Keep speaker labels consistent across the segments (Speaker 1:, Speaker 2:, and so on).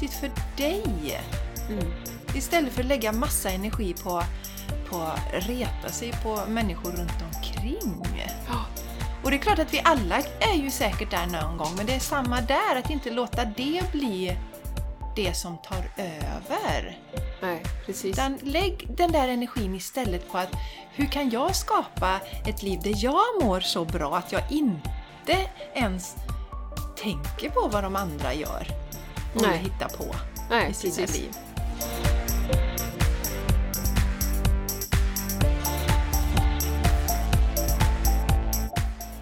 Speaker 1: viktigt för dig.
Speaker 2: Mm.
Speaker 1: Istället för att lägga massa energi på, på att reta sig på människor runt omkring.
Speaker 2: Ja.
Speaker 1: Och det är klart att vi alla är ju säkert där någon gång, men det är samma där, att inte låta det bli det som tar över.
Speaker 2: Nej, precis.
Speaker 1: Utan lägg den där energin istället på att hur kan jag skapa ett liv där jag mår så bra att jag inte ens tänker på vad de andra gör och
Speaker 2: Nej.
Speaker 1: hittar på
Speaker 2: Nej,
Speaker 1: sina
Speaker 2: precis.
Speaker 1: liv.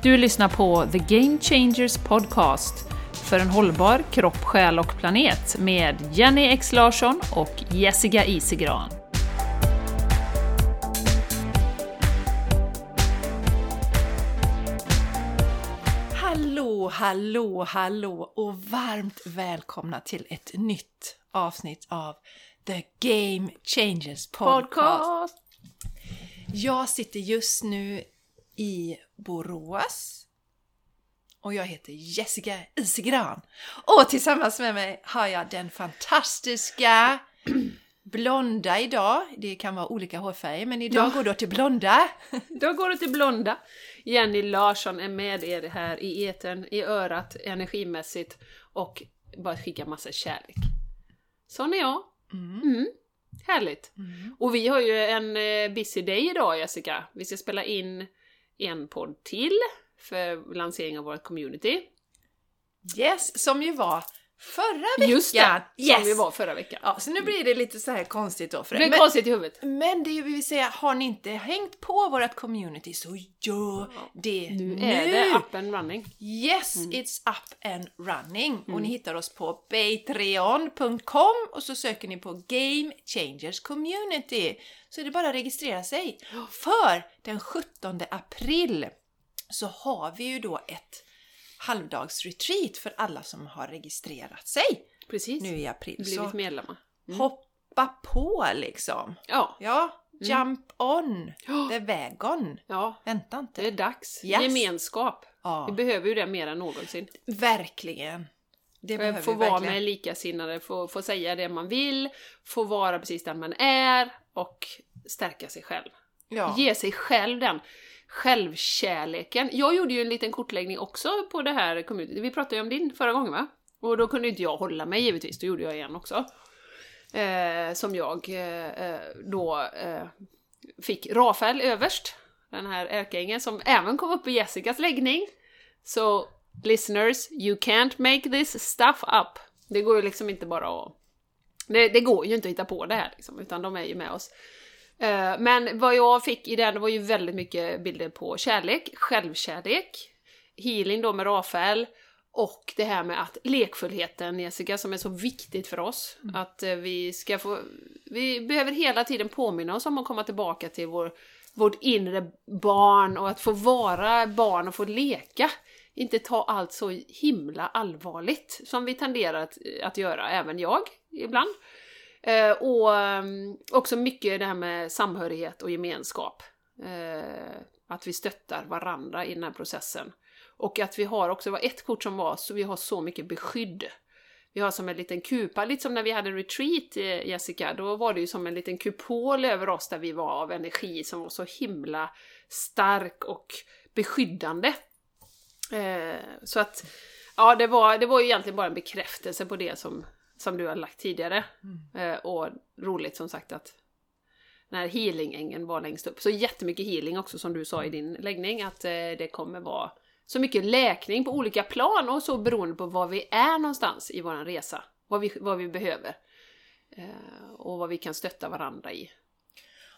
Speaker 3: Du lyssnar på The Game Changers Podcast för en hållbar kropp, själ och planet med Jenny X Larsson och Jessica Isigran.
Speaker 1: Hallå, hallå, och varmt välkomna till ett nytt avsnitt av The Game Changers Podcast.
Speaker 2: Podcast!
Speaker 1: Jag sitter just nu i Borås och jag heter Jessica Isigran. Och tillsammans med mig har jag den fantastiska blonda idag. Det kan vara olika hårfärger men idag
Speaker 2: Ja.
Speaker 1: går det till blonda.
Speaker 2: Då går det till blonda. Jenny Larsson är med er här i etern, i örat, energimässigt och bara skicka massa kärlek. Sån är jag. Mm. Härligt. Och vi har ju en eh, busy day idag Jessica. Vi ska spela in en podd till för lansering av vårt community.
Speaker 1: Yes, som ju var förra veckan.
Speaker 2: Just det!
Speaker 1: Yes.
Speaker 2: Som vi var förra veckan.
Speaker 1: Ja, så nu blir det lite så här konstigt då för
Speaker 2: Det blev
Speaker 1: Men,
Speaker 2: konstigt i huvudet.
Speaker 1: men det vill säga, har ni inte hängt på vårt community så gör det
Speaker 2: Nu
Speaker 1: nu!
Speaker 2: är det up and running.
Speaker 1: Yes, it's up and running! Och ni hittar oss på patreon.com och så söker ni på Game Changers Community. Så är det bara att registrera sig. För den 17 april så har vi ju då ett halvdagsretreat för alla som har registrerat sig
Speaker 2: Precis.
Speaker 1: nu i april.
Speaker 2: Blivit medlemmar.
Speaker 1: hoppa på liksom!
Speaker 2: Ja.
Speaker 1: Ja, jump on the wagon!
Speaker 2: ja,
Speaker 1: Vänta inte.
Speaker 2: det är dags.
Speaker 1: Yes.
Speaker 2: Gemenskap.
Speaker 1: Ja.
Speaker 2: Vi behöver ju det mer än någonsin.
Speaker 1: Verkligen! Det behöver
Speaker 2: Få vara med likasinnade, få, få säga det man vill, få vara precis den man är och stärka sig själv.
Speaker 1: Ja.
Speaker 2: Ge sig själv den självkärleken. Jag gjorde ju en liten kortläggning också på det här community. Vi pratade ju om din förra gången va? Och då kunde inte jag hålla mig givetvis, då gjorde jag igen också. Eh, som jag eh, eh, då eh, fick Rafael överst, den här ärkeängeln som även kom upp i Jessicas läggning. Så listeners, you can't make this stuff up. Det går ju liksom inte bara att... Det, det går ju inte att hitta på det här liksom, utan de är ju med oss. Eh, Men vad jag fick i den var ju väldigt mycket bilder på kärlek, självkärlek, healing då med Rafael och det här med att lekfullheten, Jessica, som är så viktigt för oss. Att eh, vi ska få... Vi behöver hela tiden påminna oss om att komma tillbaka till vår, vårt inre barn och att få vara barn och få leka. Inte ta allt så himla allvarligt som vi tenderar att, att göra, även jag ibland. Eh, och mm, också mycket det här med samhörighet och gemenskap. Eh, att vi stöttar varandra i den här processen. Och att vi har också, det var ett kort som var så vi har så mycket beskydd. Vi har som en liten kupa, lite som när vi hade retreat eh, Jessica, då var det ju som en liten kupol över oss där vi var av energi som var så himla stark och beskyddande. Eh, så att, ja det var, det var ju egentligen bara en bekräftelse på det som, som du har lagt tidigare. Eh, och roligt som sagt att när healingängen var längst upp. Så jättemycket healing också som du sa i din läggning, att eh, det kommer vara så mycket läkning på olika plan och så beroende på var vi är någonstans i vår resa. Vad vi, vad vi behöver. Eh, och vad vi kan stötta varandra i.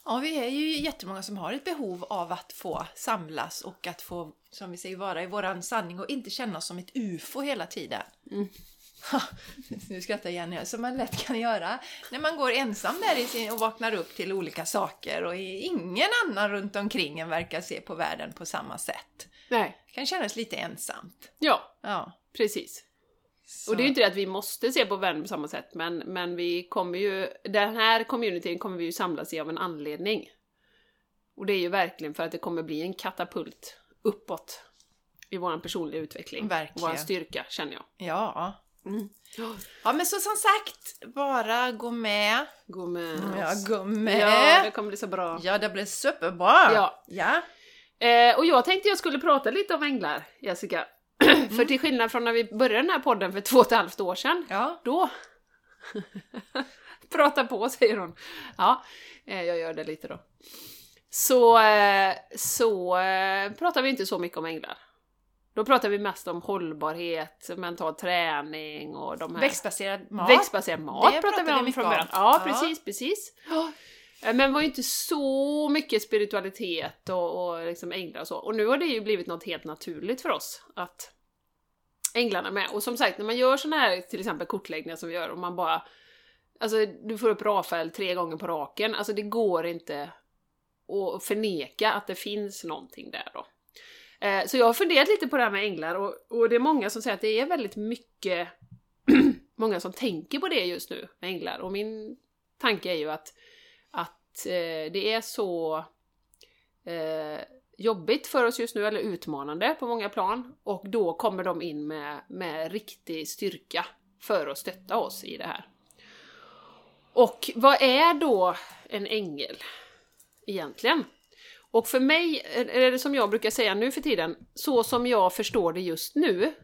Speaker 1: Ja, vi är ju jättemånga som har ett behov av att få samlas och att få, som vi säger, vara i våran sanning och inte känna oss som ett UFO hela tiden.
Speaker 2: Mm.
Speaker 1: Nu skrattar Jenny, som man lätt kan göra när man går ensam där i sin, och vaknar upp till olika saker och ingen annan runt omkring en verkar se på världen på samma sätt.
Speaker 2: Nej,
Speaker 1: Det kan kännas lite ensamt.
Speaker 2: ja,
Speaker 1: Ja.
Speaker 2: precis.
Speaker 1: Så.
Speaker 2: Och det är ju inte det att vi måste se på världen på samma sätt, men, men vi kommer ju, den här communityn kommer vi ju samlas i av en anledning. Och det är ju verkligen för att det kommer bli en katapult uppåt i vår personliga utveckling.
Speaker 1: Verkligen.
Speaker 2: Vår styrka, känner jag.
Speaker 1: Ja,
Speaker 2: Mm.
Speaker 1: Ja men så som sagt, bara gå med.
Speaker 2: Gå med
Speaker 1: Ja, gå
Speaker 2: Ja, det
Speaker 1: med.
Speaker 2: kommer bli så bra.
Speaker 1: Ja, det blir superbra.
Speaker 2: Ja.
Speaker 1: ja.
Speaker 2: Eh, och jag tänkte jag skulle prata lite om änglar, Jessica. för till skillnad från när vi började den här podden för två och ett halvt år sedan,
Speaker 1: Ja.
Speaker 2: då... Prata på, säger hon. Ja, eh, jag gör det lite då. Så, eh, så eh, pratar vi inte så mycket om änglar. Då pratar vi mest om hållbarhet, mental träning och de här...
Speaker 1: Växtbaserad mat.
Speaker 2: Växtbaserad mat
Speaker 1: Det
Speaker 2: pratar vi om från början. Ja,
Speaker 1: Ja.
Speaker 2: precis, precis. Ja. Men var ju inte så mycket spiritualitet och, och liksom änglar och så. Och nu har det ju blivit något helt naturligt för oss att änglarna med. Och som sagt, när man gör såna här till exempel kortläggningar som vi gör och man bara Alltså du får upp Rafael tre gånger på raken, alltså det går inte att förneka att det finns någonting där då. Eh, Så jag har funderat lite på det här med änglar och, och det är många som säger att det är väldigt mycket många som tänker på det just nu med änglar och min tanke är ju att, att eh, det är så eh, jobbigt för oss just nu, eller utmanande på många plan och då kommer de in med, med riktig styrka för att stötta oss i det här. Och vad är då en ängel egentligen? Och för mig är det som jag brukar säga nu för tiden, så som jag förstår det just nu,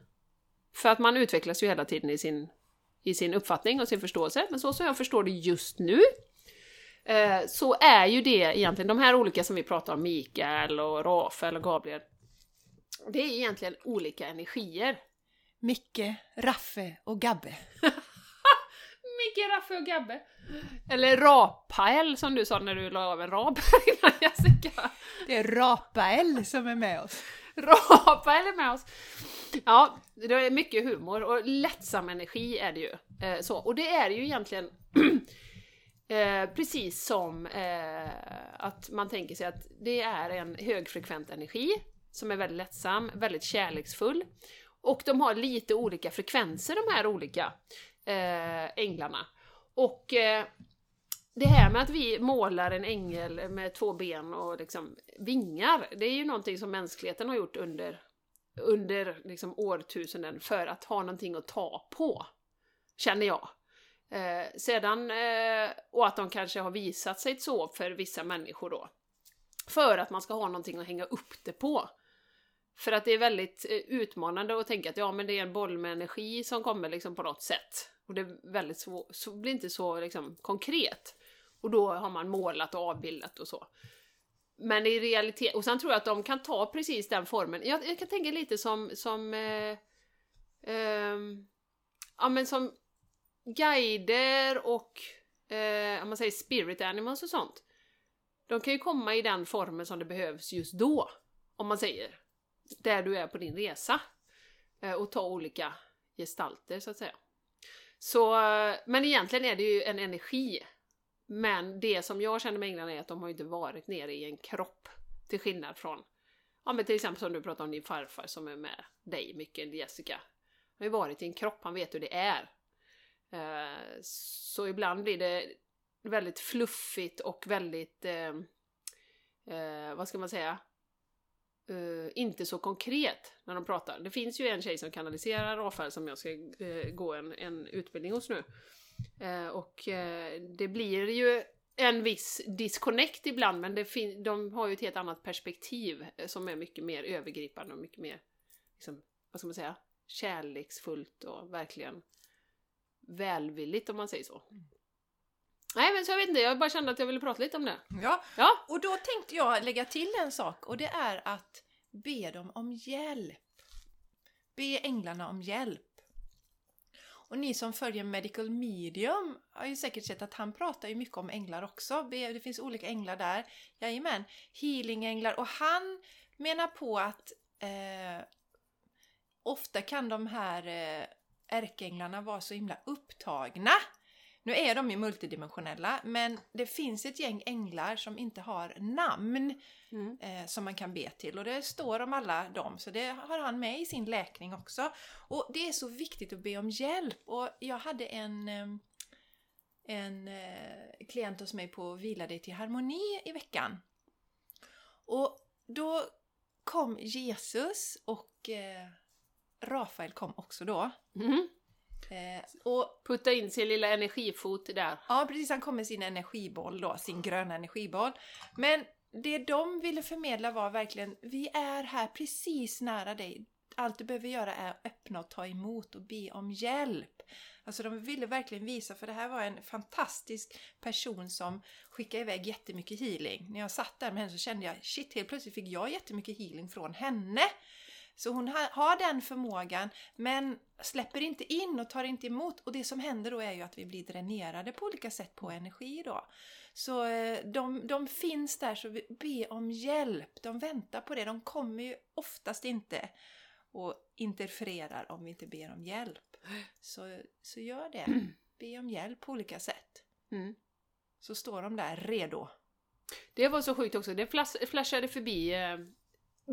Speaker 2: för att man utvecklas ju hela tiden i sin, i sin uppfattning och sin förståelse, men så som jag förstår det just nu, eh, så är ju det egentligen, de här olika som vi pratar om, Mikael och Rafael och Gabriel, det är egentligen olika energier.
Speaker 1: Micke, Raffe och Gabbe.
Speaker 2: Micke, Raffe och Gabbe. Eller Rapael som du sa när du la av en rap innan Jessica.
Speaker 1: Det är Rapael som är med oss.
Speaker 2: Rapael är med oss. Ja, det är mycket humor och lättsam energi är det ju. Eh, så. Och det är ju egentligen eh, precis som eh, att man tänker sig att det är en högfrekvent energi som är väldigt lättsam, väldigt kärleksfull. Och de har lite olika frekvenser de här olika eh, änglarna. Och eh, det här med att vi målar en ängel med två ben och liksom vingar, det är ju någonting som mänskligheten har gjort under, under liksom årtusenden för att ha någonting att ta på, känner jag. Eh, sedan, eh, och att de kanske har visat sig så för vissa människor då. För att man ska ha någonting att hänga upp det på. För att det är väldigt eh, utmanande att tänka att ja men det är en boll med energi som kommer liksom på något sätt. Och det är väldigt svårt, så blir inte så liksom konkret. Och då har man målat och avbildat och så. Men i realitet, och sen tror jag att de kan ta precis den formen. Jag, jag kan tänka lite som, som eh, eh, ja men som guider och eh, om man säger spirit animals och sånt. De kan ju komma i den formen som det behövs just då. Om man säger. Där du är på din resa. Eh, och ta olika gestalter så att säga. Så, men egentligen är det ju en energi. Men det som jag känner med änglarna är att de har ju inte varit nere i en kropp. Till skillnad från, ja men till exempel som du pratade om din farfar som är med dig mycket, Jessica. Han har ju varit i en kropp, han vet hur det är. Eh, så ibland blir det väldigt fluffigt och väldigt, eh, eh vad ska man säga, Uh, inte så konkret när de pratar. Det finns ju en tjej som kanaliserar avfall som jag ska uh, gå en, en utbildning hos nu. Uh, och det blir ju en viss disconnect ibland men det de har ju ett helt annat perspektiv som är mycket mer övergripande och mycket mer, liksom, vad ska man säga, kärleksfullt och verkligen välvilligt om man säger så. Mm. Nej men så jag vet inte, jag bara kände att jag ville prata lite om det.
Speaker 1: Ja,
Speaker 2: Ja,
Speaker 1: och då tänkte jag lägga till en sak och det är att be dem om hjälp. Be änglarna om hjälp. Och ni som följer Medical Medium har ju säkert sett att han pratar ju mycket om änglar också. Det finns olika änglar där. Jajamän, healing-änglar. Och han menar på att eh, ofta kan de här eh, ärkeänglarna vara så himla upptagna. Nu är de ju multidimensionella, men det finns ett gäng änglar som inte har namn
Speaker 2: Mm.
Speaker 1: eh, som man kan be till och det står om alla dem så det har han med i sin läkning också. Och det är så viktigt att be om hjälp och jag hade en en eh, klient hos mig på Vila dig till harmoni i veckan. Och då kom Jesus och eh, Rafael kom också då.
Speaker 2: Mm.
Speaker 1: Eh, och
Speaker 2: Putta in sin lilla energifot där.
Speaker 1: Ja, precis. Han kom med sin energiboll då, sin gröna energiboll. Men det de ville förmedla var verkligen, vi är här precis nära dig. Allt du behöver göra är att öppna och ta emot och be om hjälp. Alltså de ville verkligen visa, för det här var en fantastisk person som skickade iväg jättemycket healing. När jag satt där med henne så kände jag, shit, helt plötsligt fick jag jättemycket healing från henne. Så hon ha- har den förmågan men släpper inte in och tar inte emot. Och det som händer då är ju att vi blir dränerade på olika sätt på energi då. Så eh, de, de finns där så vi be om hjälp. De väntar på det. De kommer ju oftast inte och interfererar om vi inte ber om hjälp. Så, så gör det. Be om hjälp på olika sätt.
Speaker 2: Mm.
Speaker 1: Så står de där redo.
Speaker 2: Det var så sjukt också, det flas- flashade förbi, eh,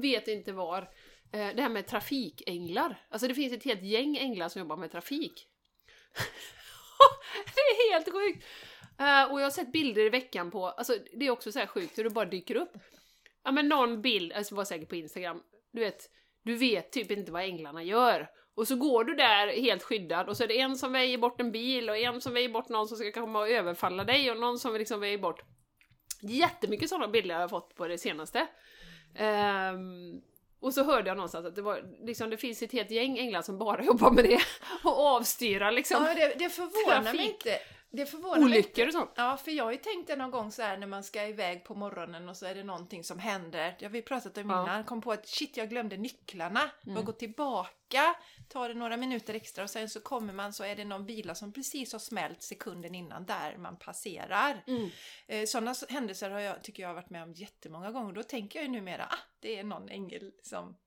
Speaker 2: vet inte var, Eh, det här med trafikänglar. Alltså det finns ett helt gäng änglar som jobbar med trafik. det är helt sjukt! Eh, och jag har sett bilder i veckan på, alltså det är också så här sjukt hur det bara dyker upp. Ja men någon bild, alltså var säkert på Instagram, du vet, du vet typ inte vad änglarna gör. Och så går du där helt skyddad och så är det en som väjer bort en bil och en som väjer bort någon som ska komma och överfalla dig och någon som liksom väjer bort Jättemycket sådana bilder har jag fått på det senaste. Um, och så hörde jag någonstans att det, var, liksom, det finns ett helt gäng änglar som bara jobbar med det och avstyra liksom
Speaker 1: Ja, det, det förvånar mig
Speaker 2: trafik.
Speaker 1: inte. Det förvånar
Speaker 2: olyckor och sånt.
Speaker 1: Ja, för jag har ju tänkt det någon gång så här när man ska iväg på morgonen och så är det någonting som händer. Det har vi pratat om
Speaker 2: Ja. Mm.
Speaker 1: innan. Kom på att shit, jag glömde nycklarna. Jag går tillbaka, tar det några minuter extra och sen så kommer man så är det någon bil som precis har smält sekunden innan där man passerar.
Speaker 2: Mm.
Speaker 1: Eh, Sådana händelser har jag, tycker jag har varit med om jättemånga gånger. Då tänker jag ju numera, ah, det är någon ängel som,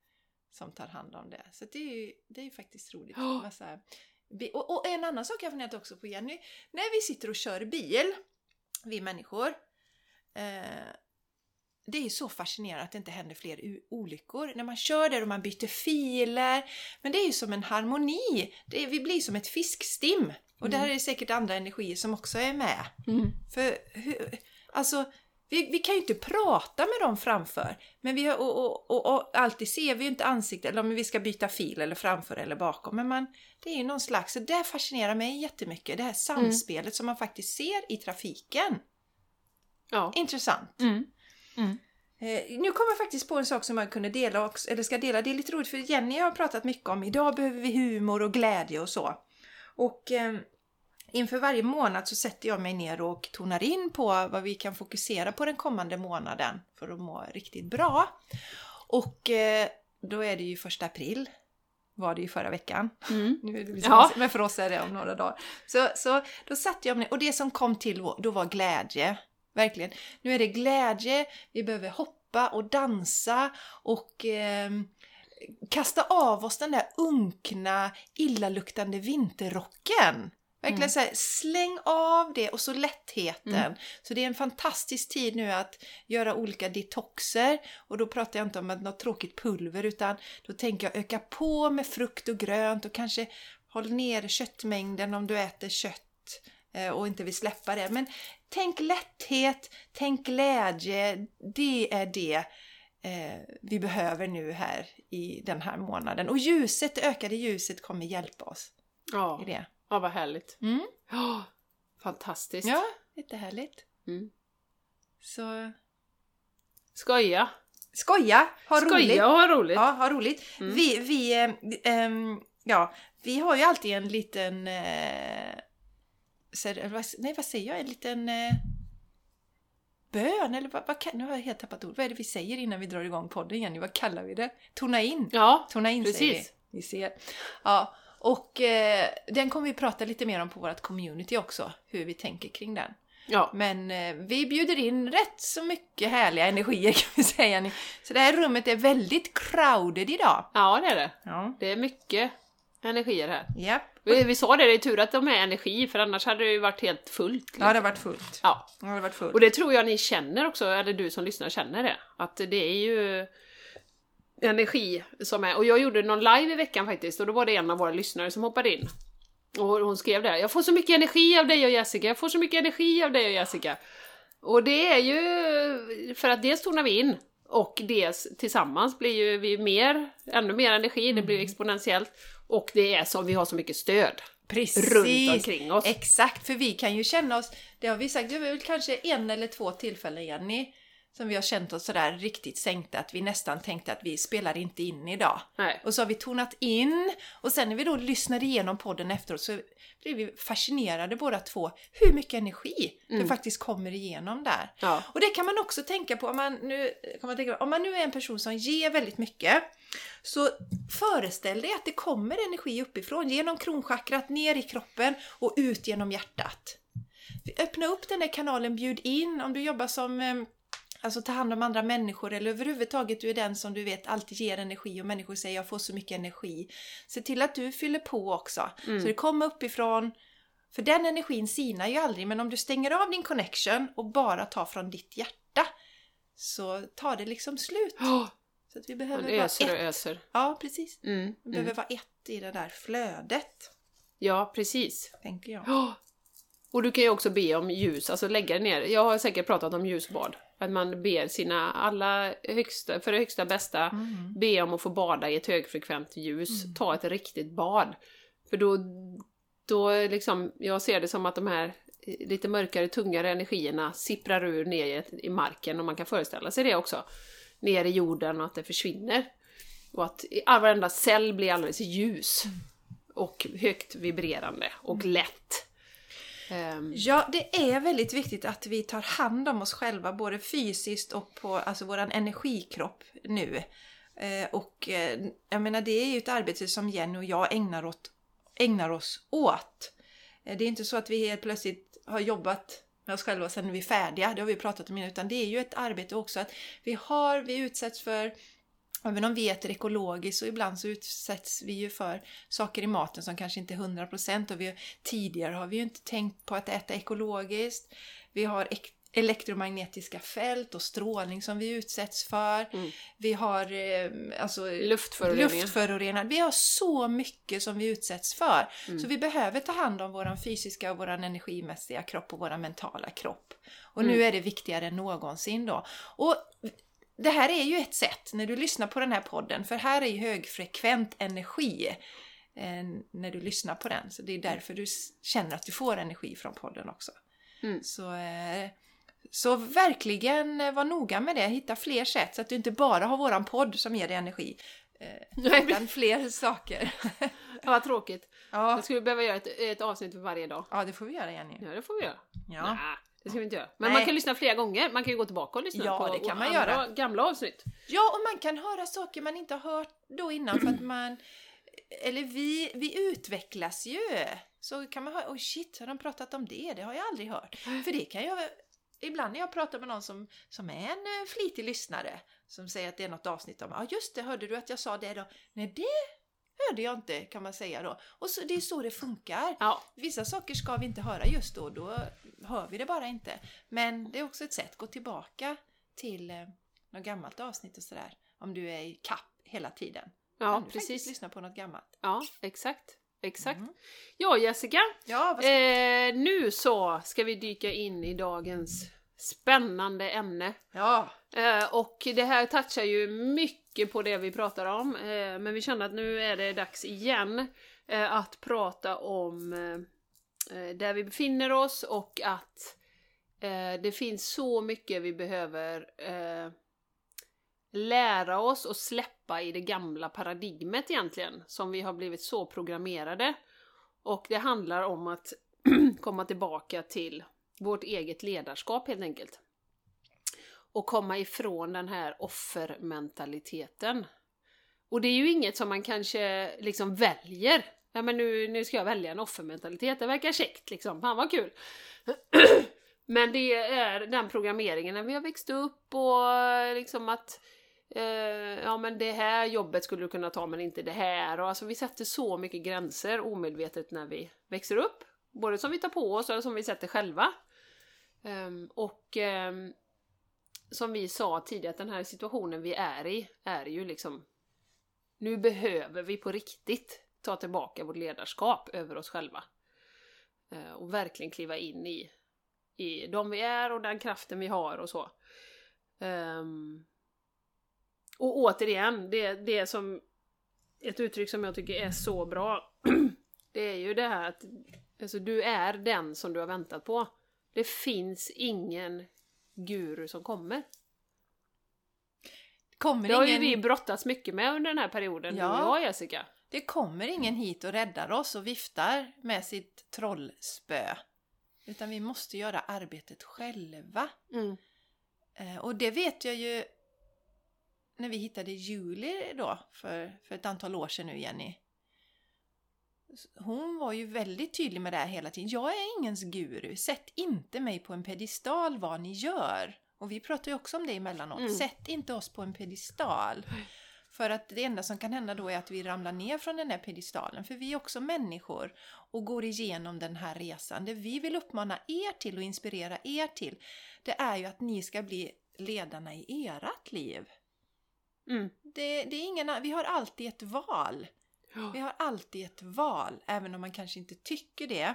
Speaker 1: som tar hand om det. Så det är ju, det är ju faktiskt roligt.
Speaker 2: Ja.
Speaker 1: Massa, och, och en annan sak jag funderat också på Jenny, när vi sitter och kör bil, vi människor, eh, det är ju så fascinerande att det inte händer fler olyckor. När man kör där och man byter filer. Men det är ju som en harmoni. Det är, vi blir som ett fiskstim. Och där är det säkert andra energier som också är med.
Speaker 2: Mm.
Speaker 1: För hur, alltså, vi, vi kan ju inte prata med dem framför. Men vi har, och, och, och, och alltid ser vi ju inte ansiktet, eller om vi ska byta fil eller framför eller bakom. Men man, det är ju någon slags, så det fascinerar mig jättemycket. Det här samspelet som man faktiskt ser i trafiken.
Speaker 2: Ja.
Speaker 1: Intressant.
Speaker 3: Mm.
Speaker 1: Eh, nu kommer jag faktiskt på en sak som jag kunde dela också, eller ska dela. Det är lite roligt för Jenny har pratat mycket om idag behöver vi humor och glädje och så. Och eh, inför varje månad så sätter jag mig ner och tonar in på vad vi kan fokusera på den kommande månaden för att må riktigt bra. Och eh, då är det ju första april. Var det ju förra veckan.
Speaker 2: Mm.
Speaker 1: Nu är det
Speaker 2: Ja.
Speaker 1: Men för oss är det om några dagar. Så, så då satte jag mig och det som kom till då var glädje. Verkligen. Nu är det glädje, vi behöver hoppa och dansa och ehm, kasta av oss den där unkna, illaluktande vinterrocken. Verkligen
Speaker 2: Mm.
Speaker 1: så här, släng av det och så lättheten. Så det är en fantastisk tid nu att göra olika detoxer. Och då pratar jag inte om något tråkigt pulver utan då tänker jag öka på med frukt och grönt och kanske håll ner köttmängden om du äter kött eh, och inte vill släppa det. Men tänk lätthet, tänk glädje. Det är det eh, vi behöver nu här i den här månaden. Och ljuset, det ökade ljuset kommer hjälpa oss
Speaker 2: Ja.
Speaker 1: i det.
Speaker 2: Ja, vad härligt.
Speaker 1: Mm.
Speaker 2: Ja, fantastiskt.
Speaker 1: Ja, jättehärligt.
Speaker 2: Mm.
Speaker 1: Så
Speaker 2: Skoja!
Speaker 1: skoja, ha roligt!
Speaker 2: Skoja och ha roligt!
Speaker 1: Ja, ha roligt.
Speaker 2: Mm.
Speaker 1: Vi, vi, eh, ehm, ja, vi har ju alltid en liten... Eh, vad, nej, vad säger jag? En liten eh, bön? Eller vad, vad, kan- nu har jag helt tappat ord. Vad är det vi säger innan vi drar igång podden, Jenny? Vad kallar vi det? Tona in.
Speaker 2: Ja,
Speaker 1: Tona in säger vi.
Speaker 2: Precis.
Speaker 1: Vi ser. Ja, och eh, den kommer vi prata lite mer om på vårt community också. Hur vi tänker kring den.
Speaker 2: ja.
Speaker 1: Men eh, vi bjuder in rätt så mycket härliga energier kan vi säga. Så det här rummet är väldigt crowded idag.
Speaker 2: ja det är det.
Speaker 1: Ja.
Speaker 2: Det är mycket energier här.
Speaker 1: Japp.
Speaker 2: Vi, vi sa det, det är tur att de är energi för annars hade det ju varit helt fullt. liksom.
Speaker 1: Ja, det har varit fullt.
Speaker 2: Ja.
Speaker 1: Ja, det har varit fullt.
Speaker 2: Och det tror jag ni känner också, eller du som lyssnar känner det. Att det är ju energi som är... Och jag gjorde någon live i veckan faktiskt och då var det en av våra lyssnare som hoppade in. Och hon skrev det, jag får så mycket energi av dig och Jessica, jag får så mycket energi av dig och Jessica. Och det är ju för att dels tonar vi in och dels tillsammans blir ju vi mer, ännu mer energi, det blir ju exponentiellt. Och det är som vi har så mycket stöd
Speaker 1: Precis!
Speaker 2: runt omkring oss.
Speaker 1: Exakt, för vi kan ju känna oss, det har vi sagt, det är väl kanske en eller två tillfällen Jenny, som vi har känt oss sådär riktigt sänkta att vi nästan tänkte att vi spelar inte in idag.
Speaker 2: Nej.
Speaker 1: Och så har vi tonat in och sen när vi då lyssnar igenom podden efteråt så blir vi fascinerade båda två hur mycket energi det faktiskt kommer igenom där.
Speaker 2: Ja.
Speaker 1: Och det kan man också tänka på om man, nu, kan man, tänka, om man nu är en person som ger väldigt mycket så föreställ dig att det kommer energi uppifrån genom kronchakrat ner i kroppen och ut genom hjärtat. Öppna upp den där kanalen, bjud in om du jobbar som eh, Alltså ta hand om andra människor eller överhuvudtaget du är den som du vet alltid ger energi och människor säger jag får så mycket energi. Se till att du fyller på också. Så det kommer uppifrån. För den energin sinar ju aldrig men om du stänger av din connection och bara tar från ditt hjärta så tar det liksom slut.
Speaker 2: Oh,
Speaker 1: Så att vi behöver vara
Speaker 2: öser och
Speaker 1: ett.
Speaker 2: öser.
Speaker 1: Ja, precis.
Speaker 2: Mm.
Speaker 1: Vi behöver vara ett i det där flödet,
Speaker 2: Ja, precis.
Speaker 1: tänker jag.
Speaker 2: Oh. Och du kan ju också be om ljus, alltså lägga ner. Jag har säkert pratat om ljusbad. Att man ber sina alla högsta, för det högsta bästa, be om att få bada i ett högfrekvent ljus. Ta ett riktigt bad. För då, då liksom, jag ser det som att de här lite mörkare, tungare energierna sipprar ur ner i- marken och man kan föreställa sig det också. Ner i jorden och att det försvinner. Och att varenda cell blir alldeles ljus. Och högt vibrerande och lätt. Ehm.
Speaker 1: Ja, det är väldigt viktigt att vi tar hand om oss själva både fysiskt och på alltså våran energikropp nu. Eh, och eh, jag menar det är ju ett arbete som Jenny och jag ägnar, åt, ägnar oss åt. Eh, det är inte så att vi helt plötsligt har jobbat med oss själva sen sen är vi färdiga, det har vi pratat om innan, utan det är ju ett arbete också att vi har, vi utsätts för Även om vi äter ekologiskt så ibland så utsätts vi ju för saker i maten som kanske inte är 100% och vi, tidigare har vi ju inte tänkt på att äta ekologiskt. Vi har ek- elektromagnetiska fält och strålning som vi utsätts för. Vi har eh, alltså,
Speaker 2: Luftföroreningar.
Speaker 1: luftföroreningar. Vi har så mycket som vi utsätts för. Så vi behöver ta hand om vår fysiska och vår energimässiga kropp och vår mentala kropp. Och nu är det viktigare än någonsin då. Och det här är ju ett sätt när du lyssnar på den här podden, för här är ju högfrekvent energi eh, när du lyssnar på den. Så det är därför du känner att du får energi från podden också.
Speaker 2: Mm.
Speaker 1: Så, eh, så verkligen eh, var noga med det, hitta fler sätt så att du inte bara har våran podd som ger dig energi. Utan fler saker.
Speaker 2: Ja, vad tråkigt.
Speaker 1: ja.
Speaker 2: Jag skulle behöva göra ett, ett avsnitt för varje dag.
Speaker 1: ja, det får vi göra Jenny.
Speaker 2: Ja, det får vi göra.
Speaker 1: Ja.
Speaker 2: Nej, det ska vi inte göra. Men
Speaker 1: Nej.
Speaker 2: man kan lyssna flera gånger. Man kan ju gå tillbaka och lyssna
Speaker 1: Ja,
Speaker 2: på
Speaker 1: det kan man
Speaker 2: andra
Speaker 1: göra.
Speaker 2: gamla avsnitt.
Speaker 1: Ja, och man kan höra saker man inte har hört då innan för att man... Eller vi, vi utvecklas ju. Så kan man höra, oj shit, har de pratat om det? Det har jag aldrig hört. För det kan jag... Ibland när jag pratar med någon som, som är en eh, flitig lyssnare som säger att det är något avsnitt om, ja just det, hörde du att jag sa det då? Nej, det hörde jag inte kan man säga då. Och så, det är så det funkar.
Speaker 2: Ja,
Speaker 1: Vissa saker ska vi inte höra just då, då hör vi det bara inte. Men det är också ett sätt, gå tillbaka till eh, något gammalt avsnitt och sådär. Om du är i kapp hela tiden.
Speaker 2: ja
Speaker 1: du
Speaker 2: precis.
Speaker 1: lyssna på något gammalt.
Speaker 2: Ja, exakt. Exakt.
Speaker 1: Mm.
Speaker 2: Ja, Jessica.
Speaker 1: Ja.
Speaker 2: Eh, nu så ska vi dyka in i dagens spännande ämne.
Speaker 1: ja.
Speaker 2: Eh, och det här touchar ju mycket på det vi pratar om, eh, men vi känner att nu är det dags igen eh, att prata om där vi befinner oss och att det finns så mycket vi behöver eh, lära oss och släppa i det gamla paradigmet egentligen, som vi har blivit så programmerade. Och det handlar om att komma tillbaka till vårt eget ledarskap helt enkelt och komma ifrån den här offermentaliteten. Och det är ju inget som man kanske liksom väljer. Ja men nu, nu ska jag välja en offermentalitet, det verkar käckt liksom, fan vad kul! men det är den programmeringen när vi har växt upp och liksom att eh, ja men det här jobbet skulle du kunna ta men inte det här och alltså vi sätter så mycket gränser omedvetet när vi växer upp. Både som vi tar på oss och som vi sätter själva. Ehm, och ehm, som vi sa tidigare, att den här situationen vi är i är ju liksom nu behöver vi på riktigt ta tillbaka vårt ledarskap över oss själva. Ehm, och verkligen kliva in i, i de vi är och den kraften vi har och så. Och återigen, det, det som ett uttryck som jag tycker är så bra, det är ju det här att alltså, du är den som du har väntat på. Det finns ingen guru som kommer.
Speaker 1: Kommer
Speaker 2: Det har ju
Speaker 1: ingen,
Speaker 2: vi brottats mycket med under den här perioden,
Speaker 1: Ja.
Speaker 2: du och jag Jessica.
Speaker 1: det kommer ingen hit och räddar oss och viftar med sitt trollspö. Utan vi måste göra arbetet själva.
Speaker 2: Mm.
Speaker 1: Eh, Och det vet jag ju när vi hittade Julie då för, för ett antal år sedan nu, Jenny. Hon var ju väldigt tydlig med det här hela tiden. Jag är ingens guru. Sätt inte mig på en pedestal vad ni gör. Och vi pratar ju också om det emellanåt.
Speaker 2: Mm.
Speaker 1: Sätt inte oss på en pedestal. För att det enda som kan hända då är att vi ramlar ner från den här pedestalen. För vi är också människor och går igenom den här resan. Det vi vill uppmana er till och inspirera er till, det är ju att ni ska bli ledarna i ert liv.
Speaker 2: Mm.
Speaker 1: Det, det är ingen, vi har alltid ett val. Vi har alltid ett val, även om man kanske inte tycker det.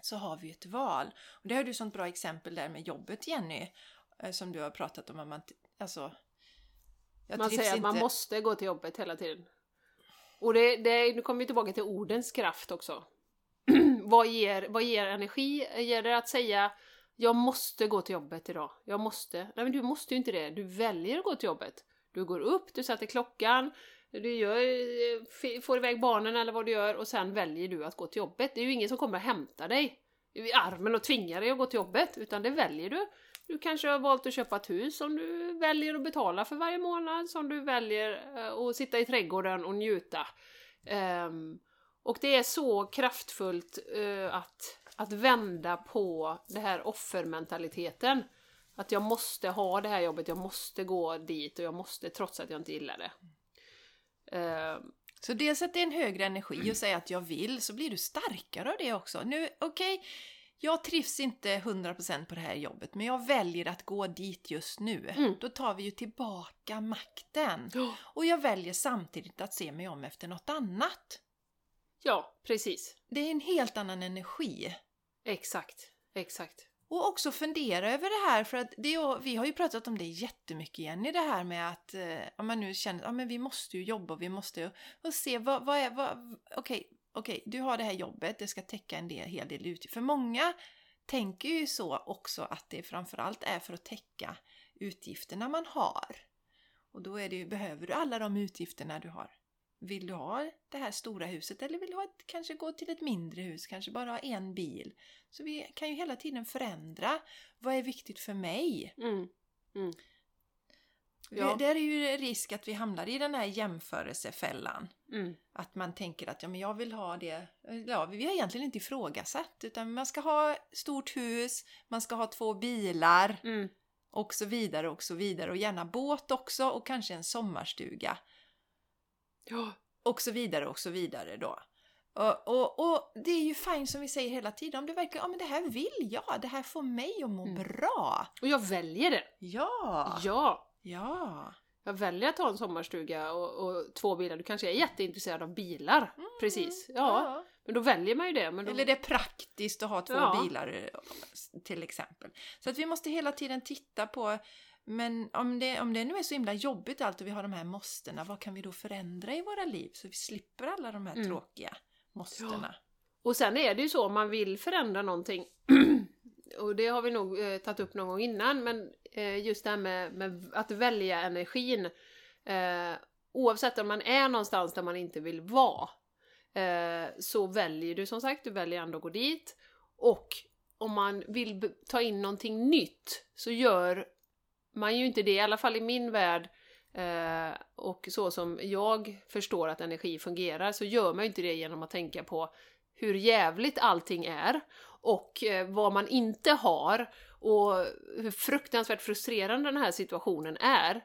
Speaker 1: Så har vi ett val. Och det har du sånt bra exempel där med jobbet Jenny. eh, Som du har pratat om. Att man, alltså,
Speaker 2: Man säger att man
Speaker 1: inte-
Speaker 2: måste gå till jobbet hela tiden. Och det, det, nu kommer vi tillbaka till ordens kraft också. vad, ger, vad ger energi? Ger det att säga jag måste gå till jobbet idag. Jag måste. Nej men du måste ju inte det. Du väljer att gå till jobbet. Du går upp, du sätter klockan, du gör, eh, får iväg barnen eller vad du gör och sen väljer du att gå till jobbet. Det är ju ingen som kommer och hämtar dig i armen och tvingar dig att gå till jobbet, utan det väljer du. Du kanske har valt att köpa ett hus som du väljer att betala för varje månad, som du väljer eh, att sitta i trädgården och njuta. Ehm, och det är så kraftfullt eh, att, att vända på det här offermentaliteten. Att jag måste ha det här jobbet, jag måste gå dit och jag måste trots att jag inte gillar det. Ehm,
Speaker 1: Så dels att det är en högre energi och säga att jag vill, så blir du starkare av det också. Nu, okej, jag trivs inte 100% på det här jobbet, men jag väljer att gå dit just nu.
Speaker 2: Mm.
Speaker 1: Då tar vi ju tillbaka makten. Och jag väljer samtidigt att se mig om efter något annat.
Speaker 2: ja, precis.
Speaker 1: Det är en helt annan energi.
Speaker 2: Exakt. Exakt.
Speaker 1: Och också fundera över det här, för att det, vi har ju pratat om det jättemycket igen i det här med att eh, om man nu känner att ja, vi måste ju jobba, vi måste ju och se vad, vad är, vad, okej, okej, du har det här jobbet, det ska täcka en del, hel del utgifter. För många tänker ju så också att det framförallt är för att täcka utgifterna man har. Och då är det ju, behöver du alla de utgifterna du har. Vill du ha det här stora huset eller vill du ha ett, kanske gå till ett mindre hus, kanske bara ha en bil? Så vi kan ju hela tiden förändra. Vad är viktigt för mig?
Speaker 2: Mm. Ja.
Speaker 1: Ja. Där är ju risk att vi hamnar i den här jämförelsefällan.
Speaker 2: Mm.
Speaker 1: Att man tänker att ja, men jag vill ha det. Ja, vi har egentligen inte ifrågasatt utan man ska ha stort hus, man ska ha två bilar
Speaker 2: Mm.
Speaker 1: och så vidare och så vidare och gärna båt också och kanske en sommarstuga
Speaker 2: Ja.
Speaker 1: och så vidare och så vidare då. Och, och, och det är ju fint som vi säger hela tiden, om det verkligen, ja men det här vill jag, det här får mig att må
Speaker 2: Mm.
Speaker 1: bra.
Speaker 2: Och jag väljer det!
Speaker 1: Ja!
Speaker 2: Ja!
Speaker 1: Ja!
Speaker 2: Jag väljer att ha en sommarstuga och, och två bilar. Du kanske är jätteintresserad av bilar. Precis. Ja. Men då väljer man ju det. Men då...
Speaker 1: Eller det är praktiskt att ha två
Speaker 2: Ja.
Speaker 1: bilar eh, till exempel. Så att vi måste hela tiden titta på men om det, om det nu är så himla jobbigt allt och vi har de här måstena, vad kan vi då förändra i våra liv så vi slipper alla de här
Speaker 2: Mm.
Speaker 1: tråkiga måstena?
Speaker 2: Och sen är det ju så, om man vill förändra någonting, och det har vi nog eh, tagit upp någon gång innan, men eh, just det här med, med att välja energin, eh, oavsett om man är någonstans där man inte vill vara, eh, så väljer du som sagt, du väljer ändå att gå dit. Och om man vill ta in någonting nytt så gör man ju inte det, i alla fall i min värld, eh, och så som jag förstår att energi fungerar, så gör man ju inte det genom att tänka på hur jävligt allting är och eh, vad man inte har och hur fruktansvärt frustrerande den här situationen är.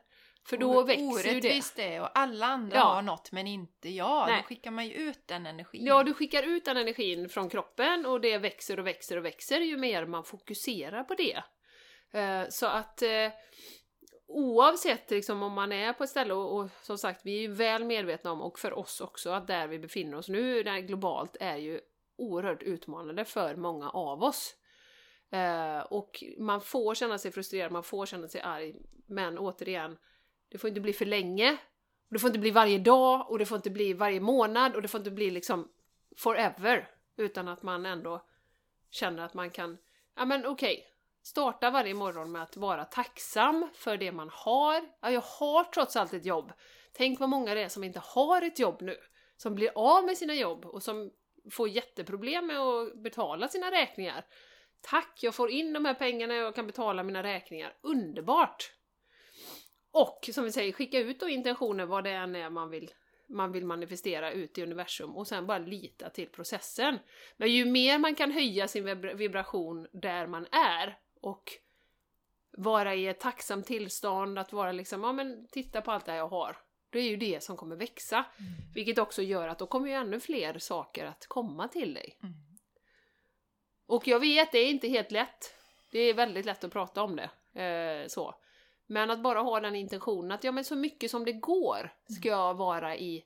Speaker 2: För då
Speaker 1: Och
Speaker 2: växer ju det.
Speaker 1: orättvist det och alla andra
Speaker 2: Ja.
Speaker 1: har något men inte jag.
Speaker 2: Nej.
Speaker 1: Då skickar man ju ut den energin.
Speaker 2: Ja, du skickar ut den energin från kroppen och det växer och växer och växer ju mer man fokuserar på det. Eh, så att eh, oavsett liksom om man är på ett ställe och, och som sagt vi är ju väl medvetna om och för oss också att där vi befinner oss nu där globalt är ju oerhört utmanande för många av oss. Eh, och man får känna sig frustrerad, man får känna sig arg, men återigen, det får inte bli för länge Och det får inte bli varje dag och det får inte bli varje månad och det får inte bli liksom forever. Utan att man ändå känner att man kan, ja men okej, starta varje morgon med att vara tacksam för det man har. Ja, jag har trots allt ett jobb. Tänk vad många det är som inte har ett jobb nu. Som blir av med sina jobb och som får jätteproblem med att betala sina räkningar. Tack, jag får in de här pengarna och jag kan betala mina räkningar. Underbart! Och som vi säger, skicka ut då intentioner vad det än är man vill, man vill manifestera ut i universum och sen bara lita till processen. Men ju mer man kan höja sin vibration där man är och vara i ett tacksamt tillstånd, att vara liksom, ja men titta på allt det jag har. Det är ju det som kommer växa. Vilket också gör att då kommer ju ännu fler saker att komma till dig.
Speaker 1: Mm.
Speaker 2: Och jag vet, det är inte helt lätt. Det är väldigt lätt att prata om det. Eh, så. Men att bara ha den intentionen att ja, men så mycket som det går ska jag vara i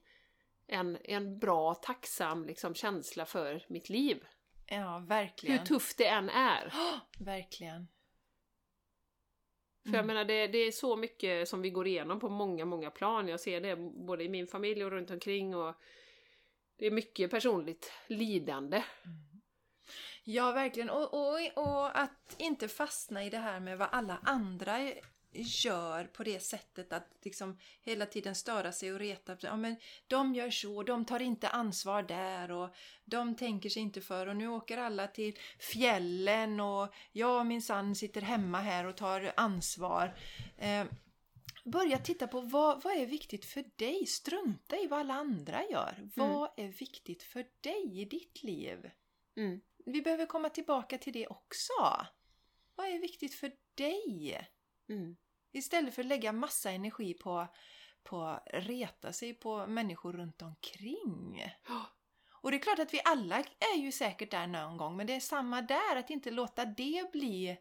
Speaker 2: en, en bra, tacksam liksom, känsla för mitt liv.
Speaker 1: Ja,
Speaker 2: Hur
Speaker 1: verkligen.
Speaker 2: tufft det än är.
Speaker 1: Verkligen.
Speaker 2: För jag
Speaker 1: Mm.
Speaker 2: menar, det, det är så mycket som vi går igenom på många, många plan. Jag ser det både i min familj och runt omkring och det är mycket personligt lidande.
Speaker 1: Ja, verkligen. Och, och, och att inte fastna i det här med vad alla andra gör på det sättet att liksom hela tiden störa sig och reta. Ja, men de gör så, de tar inte ansvar där och de tänker sig inte för och nu åker alla till fjällen och jag minsann sitter hemma här och tar ansvar. Eh, börja titta på vad, vad är viktigt för dig? Strunta i vad alla andra gör. Vad är viktigt för dig i ditt liv?
Speaker 2: Mm.
Speaker 1: Vi behöver komma tillbaka till det också. Vad är viktigt för dig?
Speaker 2: Mm.
Speaker 1: Istället för att lägga massa energi på, på att reta sig på människor runt omkring. Och det är klart att vi alla är ju säkert där någon gång, men det är samma där, att inte låta det bli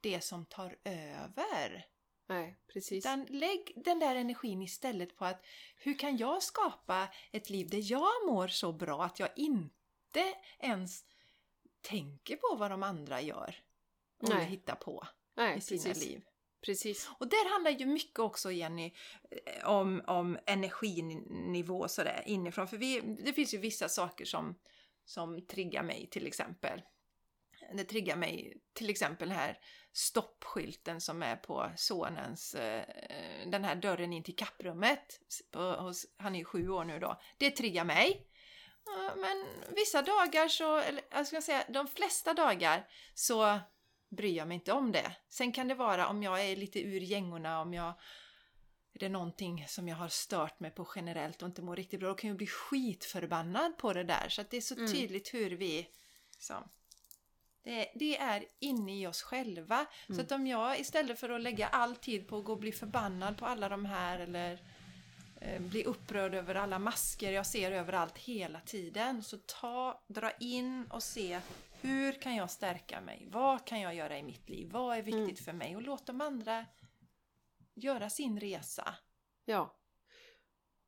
Speaker 1: det som tar över.
Speaker 2: Nej, precis.
Speaker 1: Utan lägg den där energin istället på att hur kan jag skapa ett liv där jag mår så bra att jag inte ens tänker på vad de andra gör och
Speaker 2: Nej.
Speaker 1: hittar på
Speaker 2: Nej,
Speaker 1: i sina
Speaker 2: precis.
Speaker 1: liv.
Speaker 2: Precis.
Speaker 1: Och där handlar ju mycket också, Jenny, eh, om, om energinivå sådär inifrån. För vi, det finns ju vissa saker som, som triggar mig till exempel. Det triggar mig till exempel den här stoppskylten som är på sonens, eh, den här dörren in till kapprummet. På, hos, han är ju sju år nu då. Det triggar mig. Men vissa dagar så, eller jag ska säga de flesta dagar så bryr jag mig inte om det. Sen kan det vara om jag är lite ur gängorna, om jag är det någonting som jag har stört mig på generellt och inte mår riktigt bra, då kan jag bli skitförbannad på det där. Så att det är så
Speaker 2: Mm.
Speaker 1: tydligt hur vi... Så. Det, det är inne i oss själva. Så att om jag istället för att lägga all tid på att gå och bli förbannad på alla de här eller eh, bli upprörd över alla masker jag ser överallt hela tiden. Så ta, dra in och se hur kan jag stärka mig? Vad kan jag göra i mitt liv? Vad är viktigt för mig? Och låt de andra göra sin resa.
Speaker 2: Ja.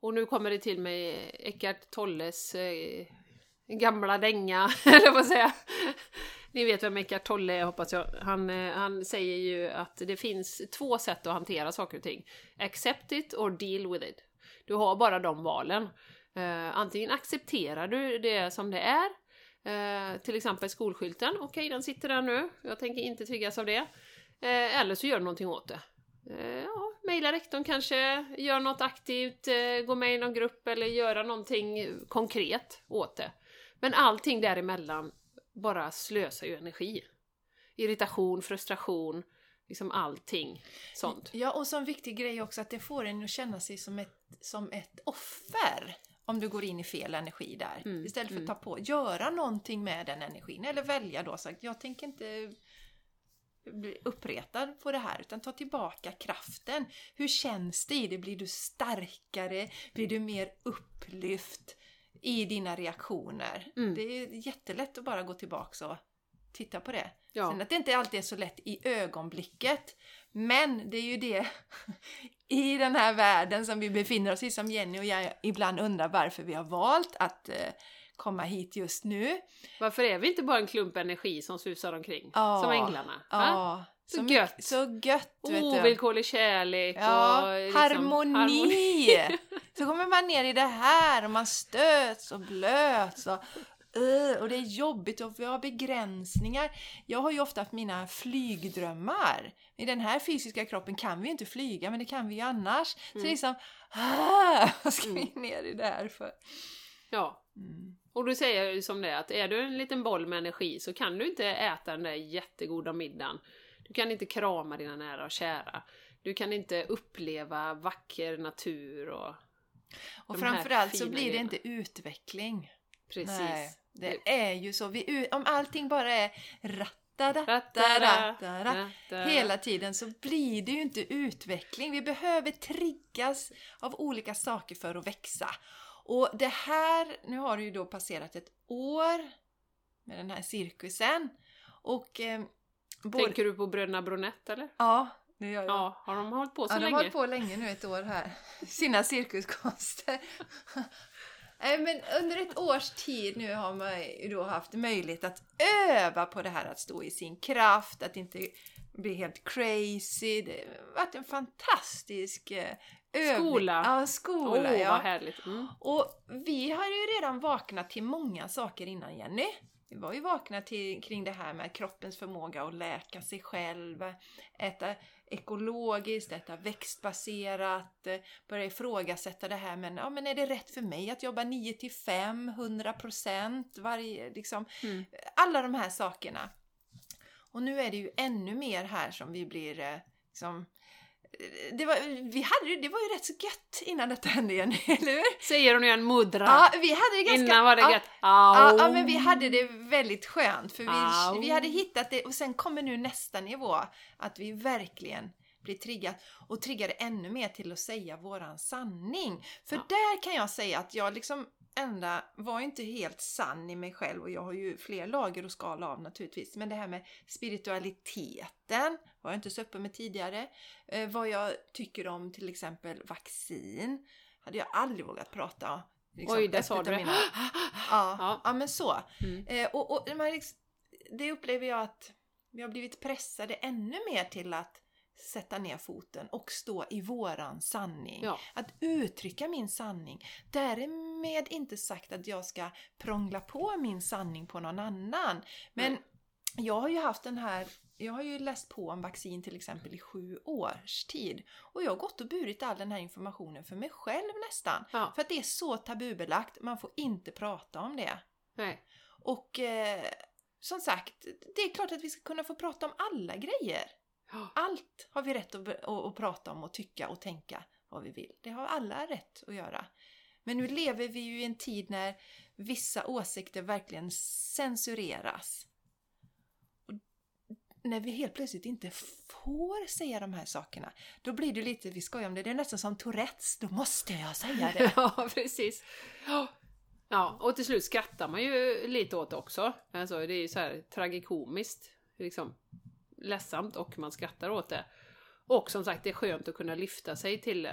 Speaker 2: Och nu kommer det till mig Eckart Tolles eh, gamla dänga, eller vad säga. Ni vet vem Eckart Tolle är hoppas jag. Han, eh, han säger ju att det finns två sätt att hantera saker och ting. Accept it or deal with it. Du har bara de valen. Eh, antingen accepterar du det som det är, eh, till exempel skolskylten. Okej, den sitter där nu. Jag tänker inte triggas av det. Eh, eller så gör du någonting åt det. Eh, ja, mejla rektorn kanske, gör något aktivt, eh, gå med i någon grupp eller göra någonting konkret åt det. Men allting däremellan bara slösar ju energi. Irritation, frustration, liksom allting sånt.
Speaker 1: Ja, och så en viktig grej också att det får en att känna sig som ett, som ett offer. Om du går in i fel energi där.
Speaker 2: Mm,
Speaker 1: Istället för att
Speaker 2: mm.
Speaker 1: ta på, göra någonting med den energin. Eller välja då, sagt jag tänker inte bli uppretad på det här utan ta tillbaka kraften. Hur känns det i det? Blir du starkare? Blir du mer upplyft i dina reaktioner?
Speaker 2: Mm.
Speaker 1: Det är jättelätt att bara gå tillbaka och titta på det.
Speaker 2: Ja.
Speaker 1: Sen att det inte alltid är så lätt i ögonblicket. Men det är ju det i den här världen som vi befinner oss i som Jenny och jag ibland undrar varför vi har valt att eh, komma hit just nu.
Speaker 2: Varför är vi inte bara en klump energi som susar omkring?
Speaker 1: Ja,
Speaker 2: Som änglarna? va?
Speaker 1: Ja,
Speaker 2: Så
Speaker 1: mycket-
Speaker 2: gött.
Speaker 1: Så gött.
Speaker 2: Ovillkorlig kärlek
Speaker 1: Ja,
Speaker 2: och liksom
Speaker 1: harmoni.
Speaker 2: harmoni.
Speaker 1: så kommer man ner i det här och man stöts och blöts och, och det är jobbigt och vi har begränsningar. Jag har ju ofta haft mina flygdrömmar. I den här fysiska kroppen kan vi ju inte flyga men det kan vi ju annars. Så det är liksom, ah, vad ska vi ner i det här för?
Speaker 2: Ja.
Speaker 1: Mm.
Speaker 2: Och då säger ju som det att är du en liten boll med energi så kan du inte äta den där jättegoda middagen. Du kan inte krama dina nära och kära. Du kan inte uppleva vacker natur och...
Speaker 1: Och framförallt så blir det
Speaker 2: grejerna.
Speaker 1: inte utveckling.
Speaker 2: Precis.
Speaker 1: Nej, det är ju så. Vi, om allting bara är ratta, ratta,
Speaker 2: Rattara,
Speaker 1: ratta, ratta,
Speaker 2: rattara.
Speaker 1: hela tiden så blir det ju inte utveckling. Vi behöver triggas av olika saker för att växa. Och det här, nu har det ju då passerat ett år med den här cirkusen. Och eh, både,
Speaker 2: Tänker du på bröderna Bronett eller?
Speaker 1: Ja, det gör jag.
Speaker 2: Ja, har de hållit på så
Speaker 1: Ja, de har
Speaker 2: länge?
Speaker 1: hållit på länge nu, ett år här. Sina cirkuskonster. Nej, men under ett års tid nu har man ju då haft möjlighet att öva på det här att stå i sin kraft, att inte bli helt crazy. Det har varit en fantastisk eh, övning.
Speaker 2: Skola.
Speaker 1: Ja, skola.
Speaker 2: Åh,
Speaker 1: ja.
Speaker 2: vad härligt! Mm.
Speaker 1: Och vi har ju redan vaknat till många saker innan Jenny. Vi var ju vakna till, kring det här med kroppens förmåga att läka sig själv, äta ekologiskt, äta växtbaserat, eh, börja ifrågasätta det här men, ja, men är det rätt för mig att jobba 9 till 5, 100 procent, varje, liksom,
Speaker 2: Mm.
Speaker 1: alla de här sakerna. Och nu är det ju ännu mer här som vi blir eh, liksom, det var, vi hade, ju- det var ju rätt så gött innan detta hände igen, eller hur?
Speaker 2: Säger hon igen mudra?
Speaker 1: Ja, vi hade det ganska...
Speaker 2: Innan var det gött.
Speaker 1: Ja, ja, men vi hade det väldigt skönt för
Speaker 2: Au.
Speaker 1: vi, vi hade hittat det och sen kommer nu nästa nivå att vi verkligen blir triggade och triggade ännu mer till att säga våran sanning. För
Speaker 2: Ja.
Speaker 1: där kan jag säga att jag liksom ända var inte helt sann i mig själv och jag har ju fler lager att skala av naturligtvis. Men det här med spiritualiteten var jag inte så öppen med tidigare. Eh, vad jag tycker om till exempel vaccin hade jag aldrig vågat prata om. liksom,
Speaker 2: Oj, där sa du det.
Speaker 1: mina- Ja,
Speaker 2: Ja.
Speaker 1: ja. men så.
Speaker 2: Mm.
Speaker 1: Eh, och och liksom, det upplever jag att vi har blivit pressade ännu mer till att sätta ner foten och stå i våran sanning.
Speaker 2: Ja.
Speaker 1: Att uttrycka min sanning. Därmed inte sagt att jag ska prångla på min sanning på någon annan. Men
Speaker 2: Nej.
Speaker 1: jag har ju haft den här jag har ju läst på om vaccin till exempel i sju års tid. Och jag har gått och burit all den här informationen för mig själv nästan.
Speaker 2: Ja.
Speaker 1: För att det är så tabubelagt, man får inte prata om det.
Speaker 2: Nej.
Speaker 1: Och eh, som sagt, det är klart att vi ska kunna få prata om alla grejer.
Speaker 2: Ja.
Speaker 1: Allt har vi rätt att, att prata om och tycka och tänka vad vi vill. Det har alla rätt att göra. Men nu lever vi ju i en tid när vissa åsikter verkligen censureras. När vi helt plötsligt inte får säga de här sakerna, då blir det lite, vi skojar om det, det är nästan som Tourettes, då måste jag säga det.
Speaker 2: Ja, precis. Ja. Och till slut skrattar man ju lite åt det också. Alltså, det är ju så här tragikomiskt. Liksom ledsamt och man skrattar åt det. Och som sagt, det är skönt att kunna lyfta sig till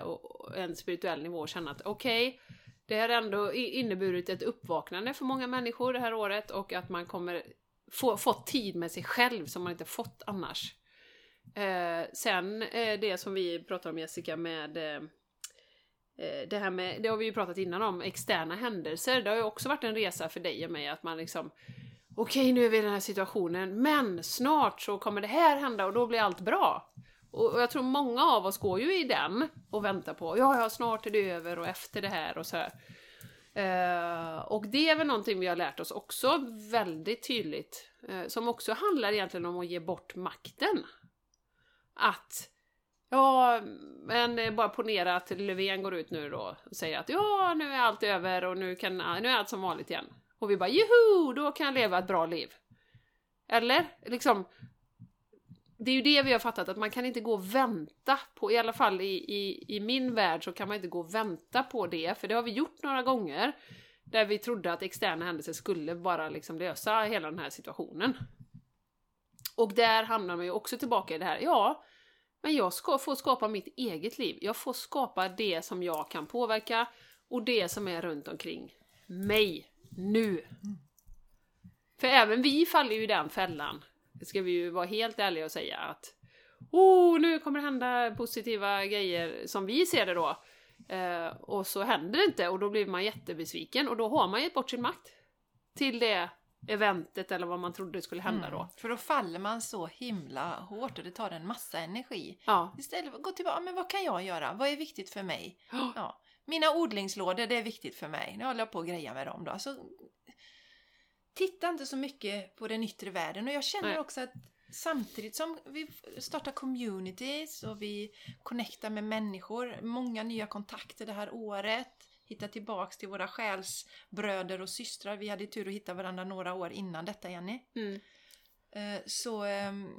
Speaker 2: en spirituell nivå och känna att okej, det har ändå inneburit ett uppvaknande för många människor det här året och att man kommer få fått tid med sig själv som man inte fått annars. Eh, sen eh, det som vi pratade om Jessica med eh, eh, det här med, det har vi ju pratat innan om, externa händelser. Det har ju också varit en resa för dig och mig att man liksom Okej, nu är vi i den här situationen, men snart så kommer det här hända och då blir allt bra. Och och jag tror många av oss går ju i den och väntar på, ja, ja, snart är det över och efter det här och så här. Eh, och det är väl någonting vi har lärt oss också väldigt tydligt, eh, som också handlar egentligen om att ge bort makten. Att Ja, men bara ponera att Löfven går ut nu då och säger att ja, nu är allt över och nu, kan, nu är allt som vanligt igen. Och vi bara juhu, då kan jag leva ett bra liv. Eller? Liksom, det är ju det vi har fattat, att man kan inte gå och vänta på, i alla fall i, i, i min värld så kan man inte gå och vänta på det, för det har vi gjort några gånger. Där vi trodde att externa händelser skulle bara liksom lösa hela den här situationen. Och där hamnar man ju också tillbaka i det här, ja, men jag ska få skapa mitt eget liv. Jag får skapa det som jag kan påverka och det som är runt omkring mig nu. För även vi faller ju i den fällan. Ska vi ju vara helt ärliga och säga att oh, nu kommer det hända positiva grejer som vi ser det då. Eh, och så händer det inte och då blir man jättebesviken och då har man gett bort sin makt till det eventet eller vad man trodde skulle hända då.
Speaker 1: För då faller man så himla hårt och det tar en massa energi.
Speaker 2: Ja,
Speaker 1: Istället för att gå tillbaka, men vad kan jag göra? Vad är viktigt för mig? Ja, mina odlingslådor, det är viktigt för mig. Nu håller jag på att greja med dem då. Alltså, titta inte så mycket på den yttre världen och jag känner
Speaker 2: Nej.
Speaker 1: också att samtidigt som vi startar communities och vi connectar med människor, många nya kontakter det här året, hittar tillbaks till våra själsbröder och systrar. Vi hade tur att hitta varandra några år innan detta, Jenny.
Speaker 2: mm.
Speaker 1: Eh, Så ehm,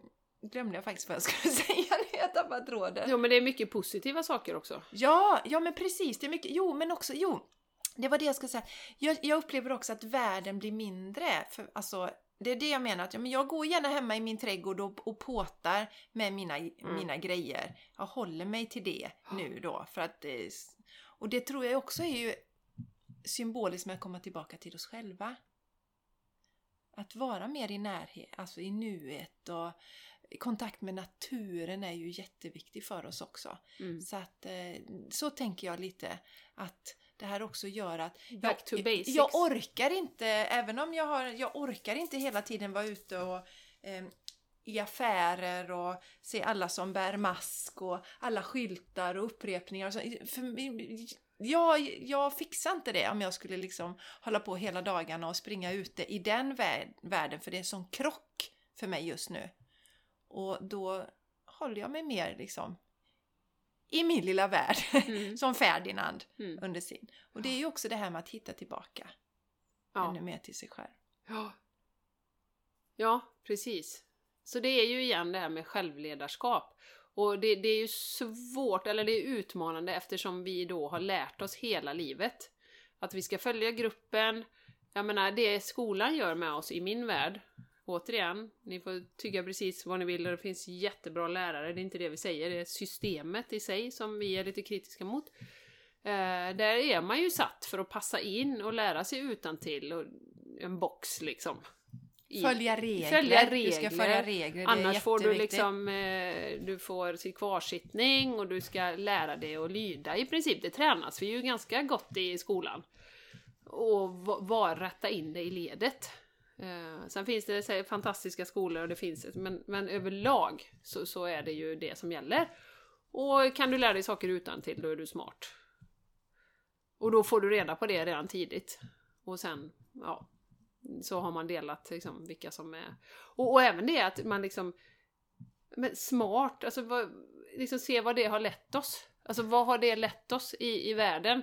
Speaker 1: glömde jag faktiskt vad jag skulle säga när jag tappade tråden.
Speaker 2: Jo men det är mycket positiva saker också.
Speaker 1: Ja, ja men precis. Det är mycket. Jo, men också, jo. Det var det jag skulle säga. Jag, jag upplever också att världen blir mindre. För, alltså, det är det jag menar. Att, ja, men jag går gärna hemma i min trädgård och, och påtar med mina, mina grejer. Jag håller mig till det nu då. För att, eh, och det tror jag också är ju symboliskt med att komma tillbaka till oss själva. Att vara mer i närhet, alltså i nuet och kontakt med naturen är ju jätteviktig för oss också.
Speaker 2: Mm.
Speaker 1: Så att eh, så tänker jag lite att det här också gör att jag, jag orkar inte, även om jag har, jag orkar inte hela tiden vara ute och eh, i affärer och se alla som bär mask och alla skyltar och upprepningar. Och så. För, jag, jag fixar inte det om jag skulle liksom hålla på hela dagarna och springa ute i den vär- världen för det är en sån krock för mig just nu. Och då håller jag mig mer liksom i min lilla värld,
Speaker 2: Mm.
Speaker 1: som Ferdinand
Speaker 2: Mm.
Speaker 1: under sin. Och det är ju också det här med att hitta tillbaka
Speaker 2: Ja.
Speaker 1: ännu mer till sig själv.
Speaker 2: Ja. ja, precis. Så det är ju igen det här med självledarskap. Och det, det är ju svårt, eller det är utmanande eftersom vi då har lärt oss hela livet. Att vi ska följa gruppen. Jag menar, det skolan gör med oss i min värld. Återigen, ni får tycka precis vad ni vill och det finns jättebra lärare, det är inte det vi säger. Det är systemet i sig som vi är lite kritiska mot. Eh, där är man ju satt för att passa in och lära sig utan till och en box liksom. I-
Speaker 1: Följa regler.
Speaker 2: Följa
Speaker 1: Du ska
Speaker 2: regler.
Speaker 1: följa regler.
Speaker 2: Annars får du liksom, eh, du får till kvarsittning och du ska lära dig att lyda i princip. Det tränas vi ju ganska gott i skolan. Och va- var rätta in det i ledet. Eh, sen finns det så här, fantastiska skolor och det finns men, men överlag så, så är det ju det som gäller. Och kan du lära dig saker utan till då är du smart. Och då får du reda på det redan tidigt. Och sen, ja, så har man delat liksom, vilka som är... Och, och även det att man liksom... Men smart, alltså vad, liksom se vad det har lett oss. Alltså vad har det lett oss i, i världen?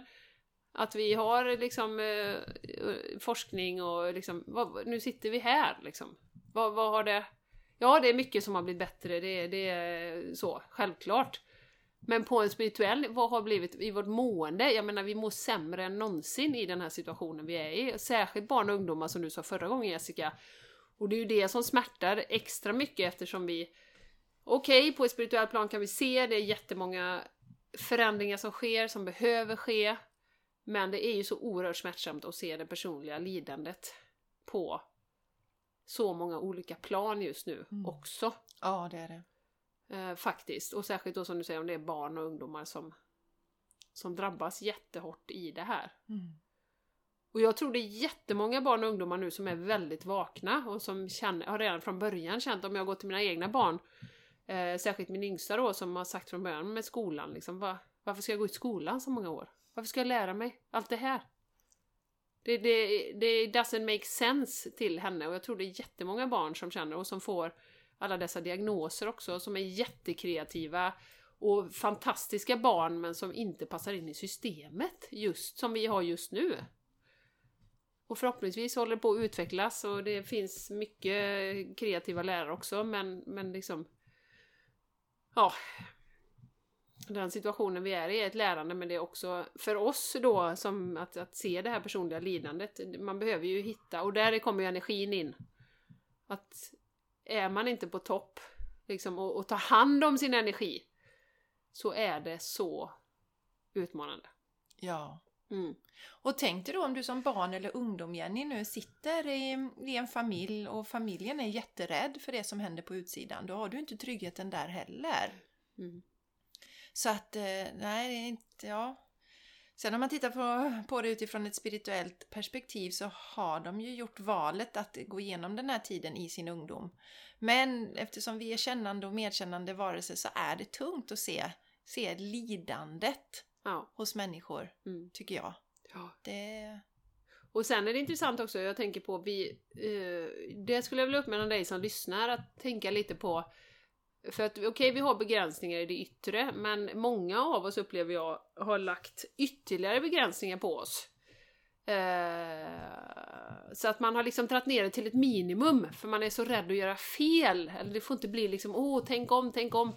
Speaker 2: Att vi har liksom eh, forskning och liksom, vad, nu sitter vi här liksom. Vad, vad har det... Ja, det är mycket som har blivit bättre, det, det är så, självklart. Men på en spirituell, vad har blivit i vårt mående? Jag menar, vi mår sämre än någonsin i den här situationen vi är i. Särskilt barn och ungdomar som du sa förra gången Jessica. Och det är ju det som smärtar extra mycket eftersom vi... Okej, på ett spirituellt plan kan vi se det är jättemånga förändringar som sker, som behöver ske. Men det är ju så oerhört smärtsamt att se det personliga lidandet på så många olika plan just nu också.
Speaker 1: Ja, det är det.
Speaker 2: Eh, faktiskt. Och särskilt då som du säger om det är barn och ungdomar som, som drabbas jättehårt i det här.
Speaker 1: Mm.
Speaker 2: Och jag tror det är jättemånga barn och ungdomar nu som är väldigt vakna och som känner, har redan från början känt, om jag går till mina egna barn, eh, särskilt min yngsta då som har sagt från början med skolan liksom, va, varför ska jag gå i skolan så många år? Varför ska jag lära mig allt det här? Det, det, det doesn't make sense till henne och jag tror det är jättemånga barn som känner och som får alla dessa diagnoser också som är jättekreativa och fantastiska barn men som inte passar in i systemet just som vi har just nu. Och förhoppningsvis håller det på att utvecklas och det finns mycket kreativa lärare också men, men liksom Ja den situationen vi är i är ett lärande men det är också för oss då som att, att se det här personliga lidandet Man behöver ju hitta och där kommer ju energin in Att är man inte på topp liksom, och, och tar hand om sin energi så är det så utmanande.
Speaker 1: Ja.
Speaker 2: Mm.
Speaker 1: Och tänk dig då om du som barn eller ungdom Jenny nu sitter i, i en familj och familjen är jätterädd för det som händer på utsidan. Då har du inte tryggheten där heller.
Speaker 2: Mm.
Speaker 1: Så att, eh, nej, det är inte, ja. Sen om man tittar på, på det utifrån ett spirituellt perspektiv så har de ju gjort valet att gå igenom den här tiden i sin ungdom. Men eftersom vi är kännande och medkännande varelser så är det tungt att se, se lidandet
Speaker 2: Ja.
Speaker 1: hos människor,
Speaker 2: Mm.
Speaker 1: tycker jag.
Speaker 2: ja.
Speaker 1: Det...
Speaker 2: Och sen är det intressant också, jag tänker på, vi, eh, det skulle jag vilja uppmana dig som lyssnar att tänka lite på för att okej, vi har begränsningar i det yttre, men många av oss upplever jag har lagt ytterligare begränsningar på oss. Eh, så att man har liksom dragit ner det till ett minimum, för man är så rädd att göra fel. Eller det får inte bli liksom, åh, tänk om, tänk om.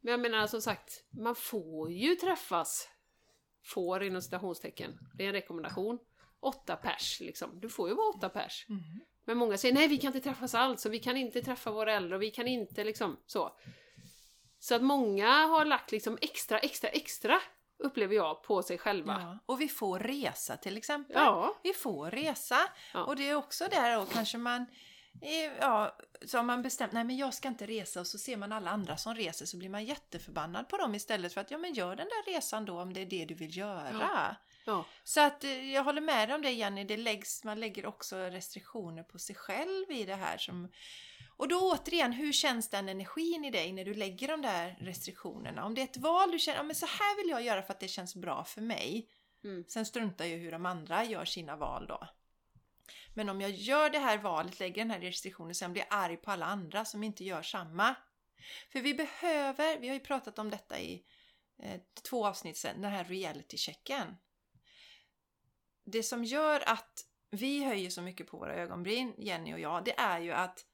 Speaker 2: Men jag menar som sagt, man får ju träffas. Får inom citationstecken. Det är en rekommendation. Åtta pers liksom. Du får ju vara åtta pers. Mm. Men många säger nej, vi kan inte träffas alls och vi kan inte träffa våra äldre och vi kan inte liksom så. Så att många har lagt liksom extra, extra, extra upplever jag på sig själva.
Speaker 1: Ja. Och vi får resa till exempel.
Speaker 2: Ja.
Speaker 1: Vi får resa.
Speaker 2: Ja.
Speaker 1: Och det är också där och kanske man Ja, så har man bestämt, nej men jag ska inte resa och så ser man alla andra som reser så blir man jätteförbannad på dem istället för att, ja men gör den där resan då om det är det du vill göra.
Speaker 2: Ja.
Speaker 1: Så att eh, jag håller med dig om det Jenny, det läggs, man lägger också restriktioner på sig själv i det här. Som, och då återigen, hur känns den energin i dig när du lägger de där restriktionerna? Om det är ett val du känner, ja men så här vill jag göra för att det känns bra för mig.
Speaker 2: Mm.
Speaker 1: Sen struntar jag hur de andra gör sina val då. Men om jag gör det här valet, lägger den här restriktionen, sen blir jag arg på alla andra som inte gör samma. För vi behöver, vi har ju pratat om detta i eh, två avsnitt sen, den här reality-checken. Det som gör att vi höjer så mycket på våra ögonbryn, Jenny och jag, det är ju att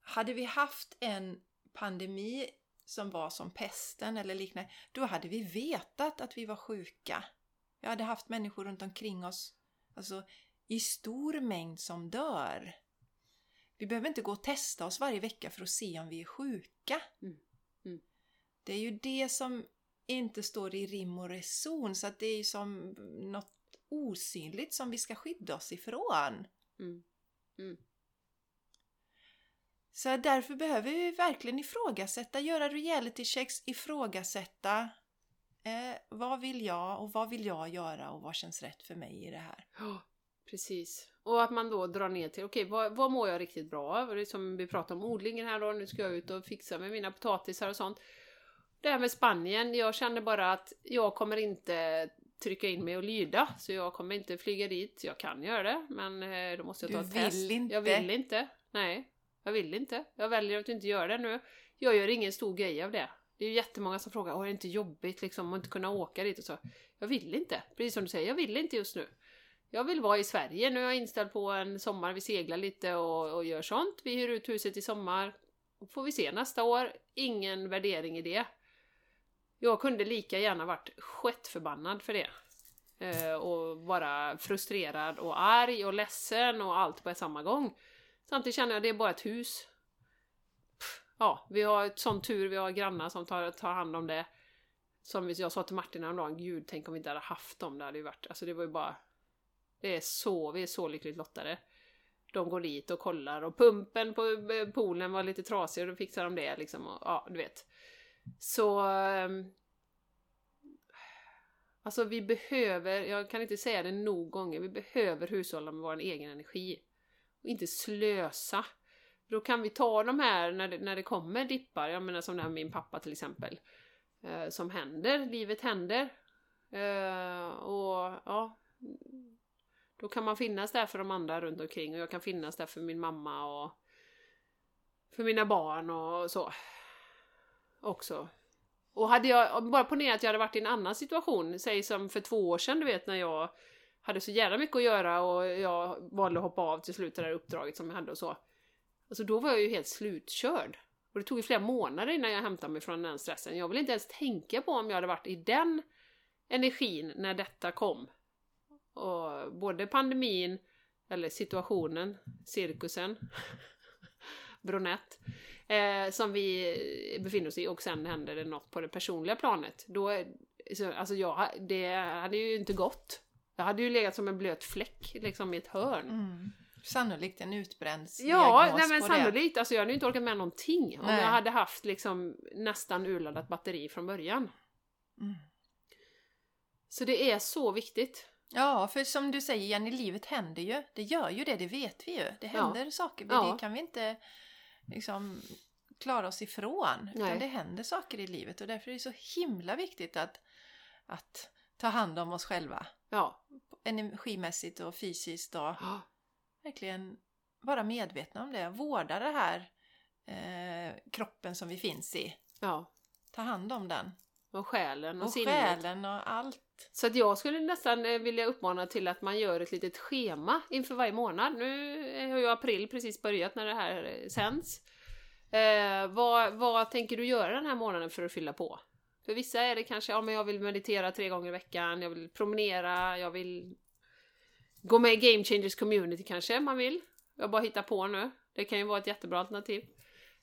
Speaker 1: hade vi haft en pandemi som var som pesten eller liknande, då hade vi vetat att vi var sjuka. Vi hade haft människor runt omkring oss, alltså i stor mängd som dör. Vi behöver inte gå och testa oss varje vecka för att se om vi är sjuka.
Speaker 2: Mm. Mm.
Speaker 1: Det är ju det som inte står i rim och reson, så att det är ju som något osynligt som vi ska skydda oss ifrån.
Speaker 2: Mm. Mm.
Speaker 1: Så därför behöver vi verkligen ifrågasätta, göra reality checks, ifrågasätta eh, vad vill jag och vad vill jag göra och vad känns rätt för mig i det här.
Speaker 2: Ja, precis. Och att man då drar ner till, okej, vad, vad mår jag riktigt bra av? Det som vi pratade om odlingen här då, nu ska jag ut och fixa med mina potatisar och sånt. Det här med Spanien, jag känner bara att jag kommer inte trycka in mig och lyda, så jag kommer inte flyga dit. Jag kan göra det, men eh, då måste jag
Speaker 1: Du
Speaker 2: ta ett test.
Speaker 1: inte.
Speaker 2: Jag vill inte. Nej, jag vill inte. Jag väljer att inte göra det nu. Jag gör ingen stor grej av det. Det är ju jättemånga som frågar, "Åh, är det inte jobbigt liksom att inte kunna åka dit och så. Jag vill inte. Precis som du säger, jag vill inte just nu. Jag vill vara i Sverige. Nu är jag inställd på en sommar, vi seglar lite och, och gör sånt. Vi hyr ut huset i sommar. Får vi se nästa år. Ingen värdering i det. Jag kunde lika gärna varit skitförbannad för det. Eh, och bara frustrerad och arg och ledsen och allt på samma gång. Samtidigt känner jag att det är bara ett hus. Pff, Ja, vi har ett sån tur, vi har grannar som tar, tar hand om det. Som jag sa till Martin häromdagen, gud tänk om vi inte hade haft dem, det hade ju varit, alltså det var ju bara... Det är så, vi är så lyckligt lottade. De går dit och kollar och pumpen på eh, poolen var lite trasig och då fixar de det liksom. Och, ja, du vet. Så... Ehm, alltså vi behöver, jag kan inte säga det nog gånger, vi behöver hushålla med vår egen energi. Och inte slösa. Då kan vi ta de här när det, när det kommer dippar, jag menar som det här med min pappa till exempel. Eh, som händer, livet händer. Eh, och ja, då kan man finnas där för de andra runt omkring och jag kan finnas där för min mamma och för mina barn och så. Också. Och hade jag, bara ponera att jag hade varit i en annan situation, säg som för två år sedan du vet när jag hade så jävla mycket att göra och jag valde att hoppa av till slut det där uppdraget som jag hade och så. Alltså då var jag ju helt slutkörd. Och det tog ju flera månader innan jag hämtade mig från den stressen. Jag vill inte ens tänka på om jag hade varit i den energin när detta kom. Och både pandemin, eller situationen, cirkusen, Bronett, eh, som vi befinner oss i och sen händer det något på det personliga planet. Då Så, alltså jag, det hade ju inte gått. Jag hade ju legat som en blöt fläck liksom i ett hörn.
Speaker 1: Mm. Sannolikt en utbränd
Speaker 2: Ja, nej men
Speaker 1: det.
Speaker 2: sannolikt. Alltså jag hade ju inte orkat med någonting om
Speaker 1: Nej.
Speaker 2: jag hade haft liksom nästan urladdat batteri från början.
Speaker 1: Mm.
Speaker 2: Så det är så viktigt.
Speaker 1: Ja, för som du säger Jenny, livet händer ju. Det gör ju det, det vet vi ju. Det händer saker, men
Speaker 2: Ja.
Speaker 1: det kan vi inte liksom klara oss ifrån.
Speaker 2: Nej.
Speaker 1: Utan det händer saker i livet och därför är det så himla viktigt att, att ta hand om oss själva.
Speaker 2: Ja.
Speaker 1: Energimässigt och fysiskt och verkligen vara medvetna om det. Vårda det här eh, kroppen som vi finns i.
Speaker 2: ja.
Speaker 1: Ta hand om den.
Speaker 2: Och själen och,
Speaker 1: Och
Speaker 2: sinnet.
Speaker 1: själen och allt.
Speaker 2: Så att jag skulle nästan eh, vilja uppmana till att man gör ett litet schema inför varje månad. Nu har ju april precis börjat när det här eh, sänds. Eh, vad, vad tänker du göra den här månaden för att fylla på? För vissa är det kanske, ja men jag vill meditera tre gånger i veckan, jag vill promenera, jag vill gå med i Game Changers Community kanske man vill. Jag bara hittar på nu. Det kan ju vara ett jättebra alternativ.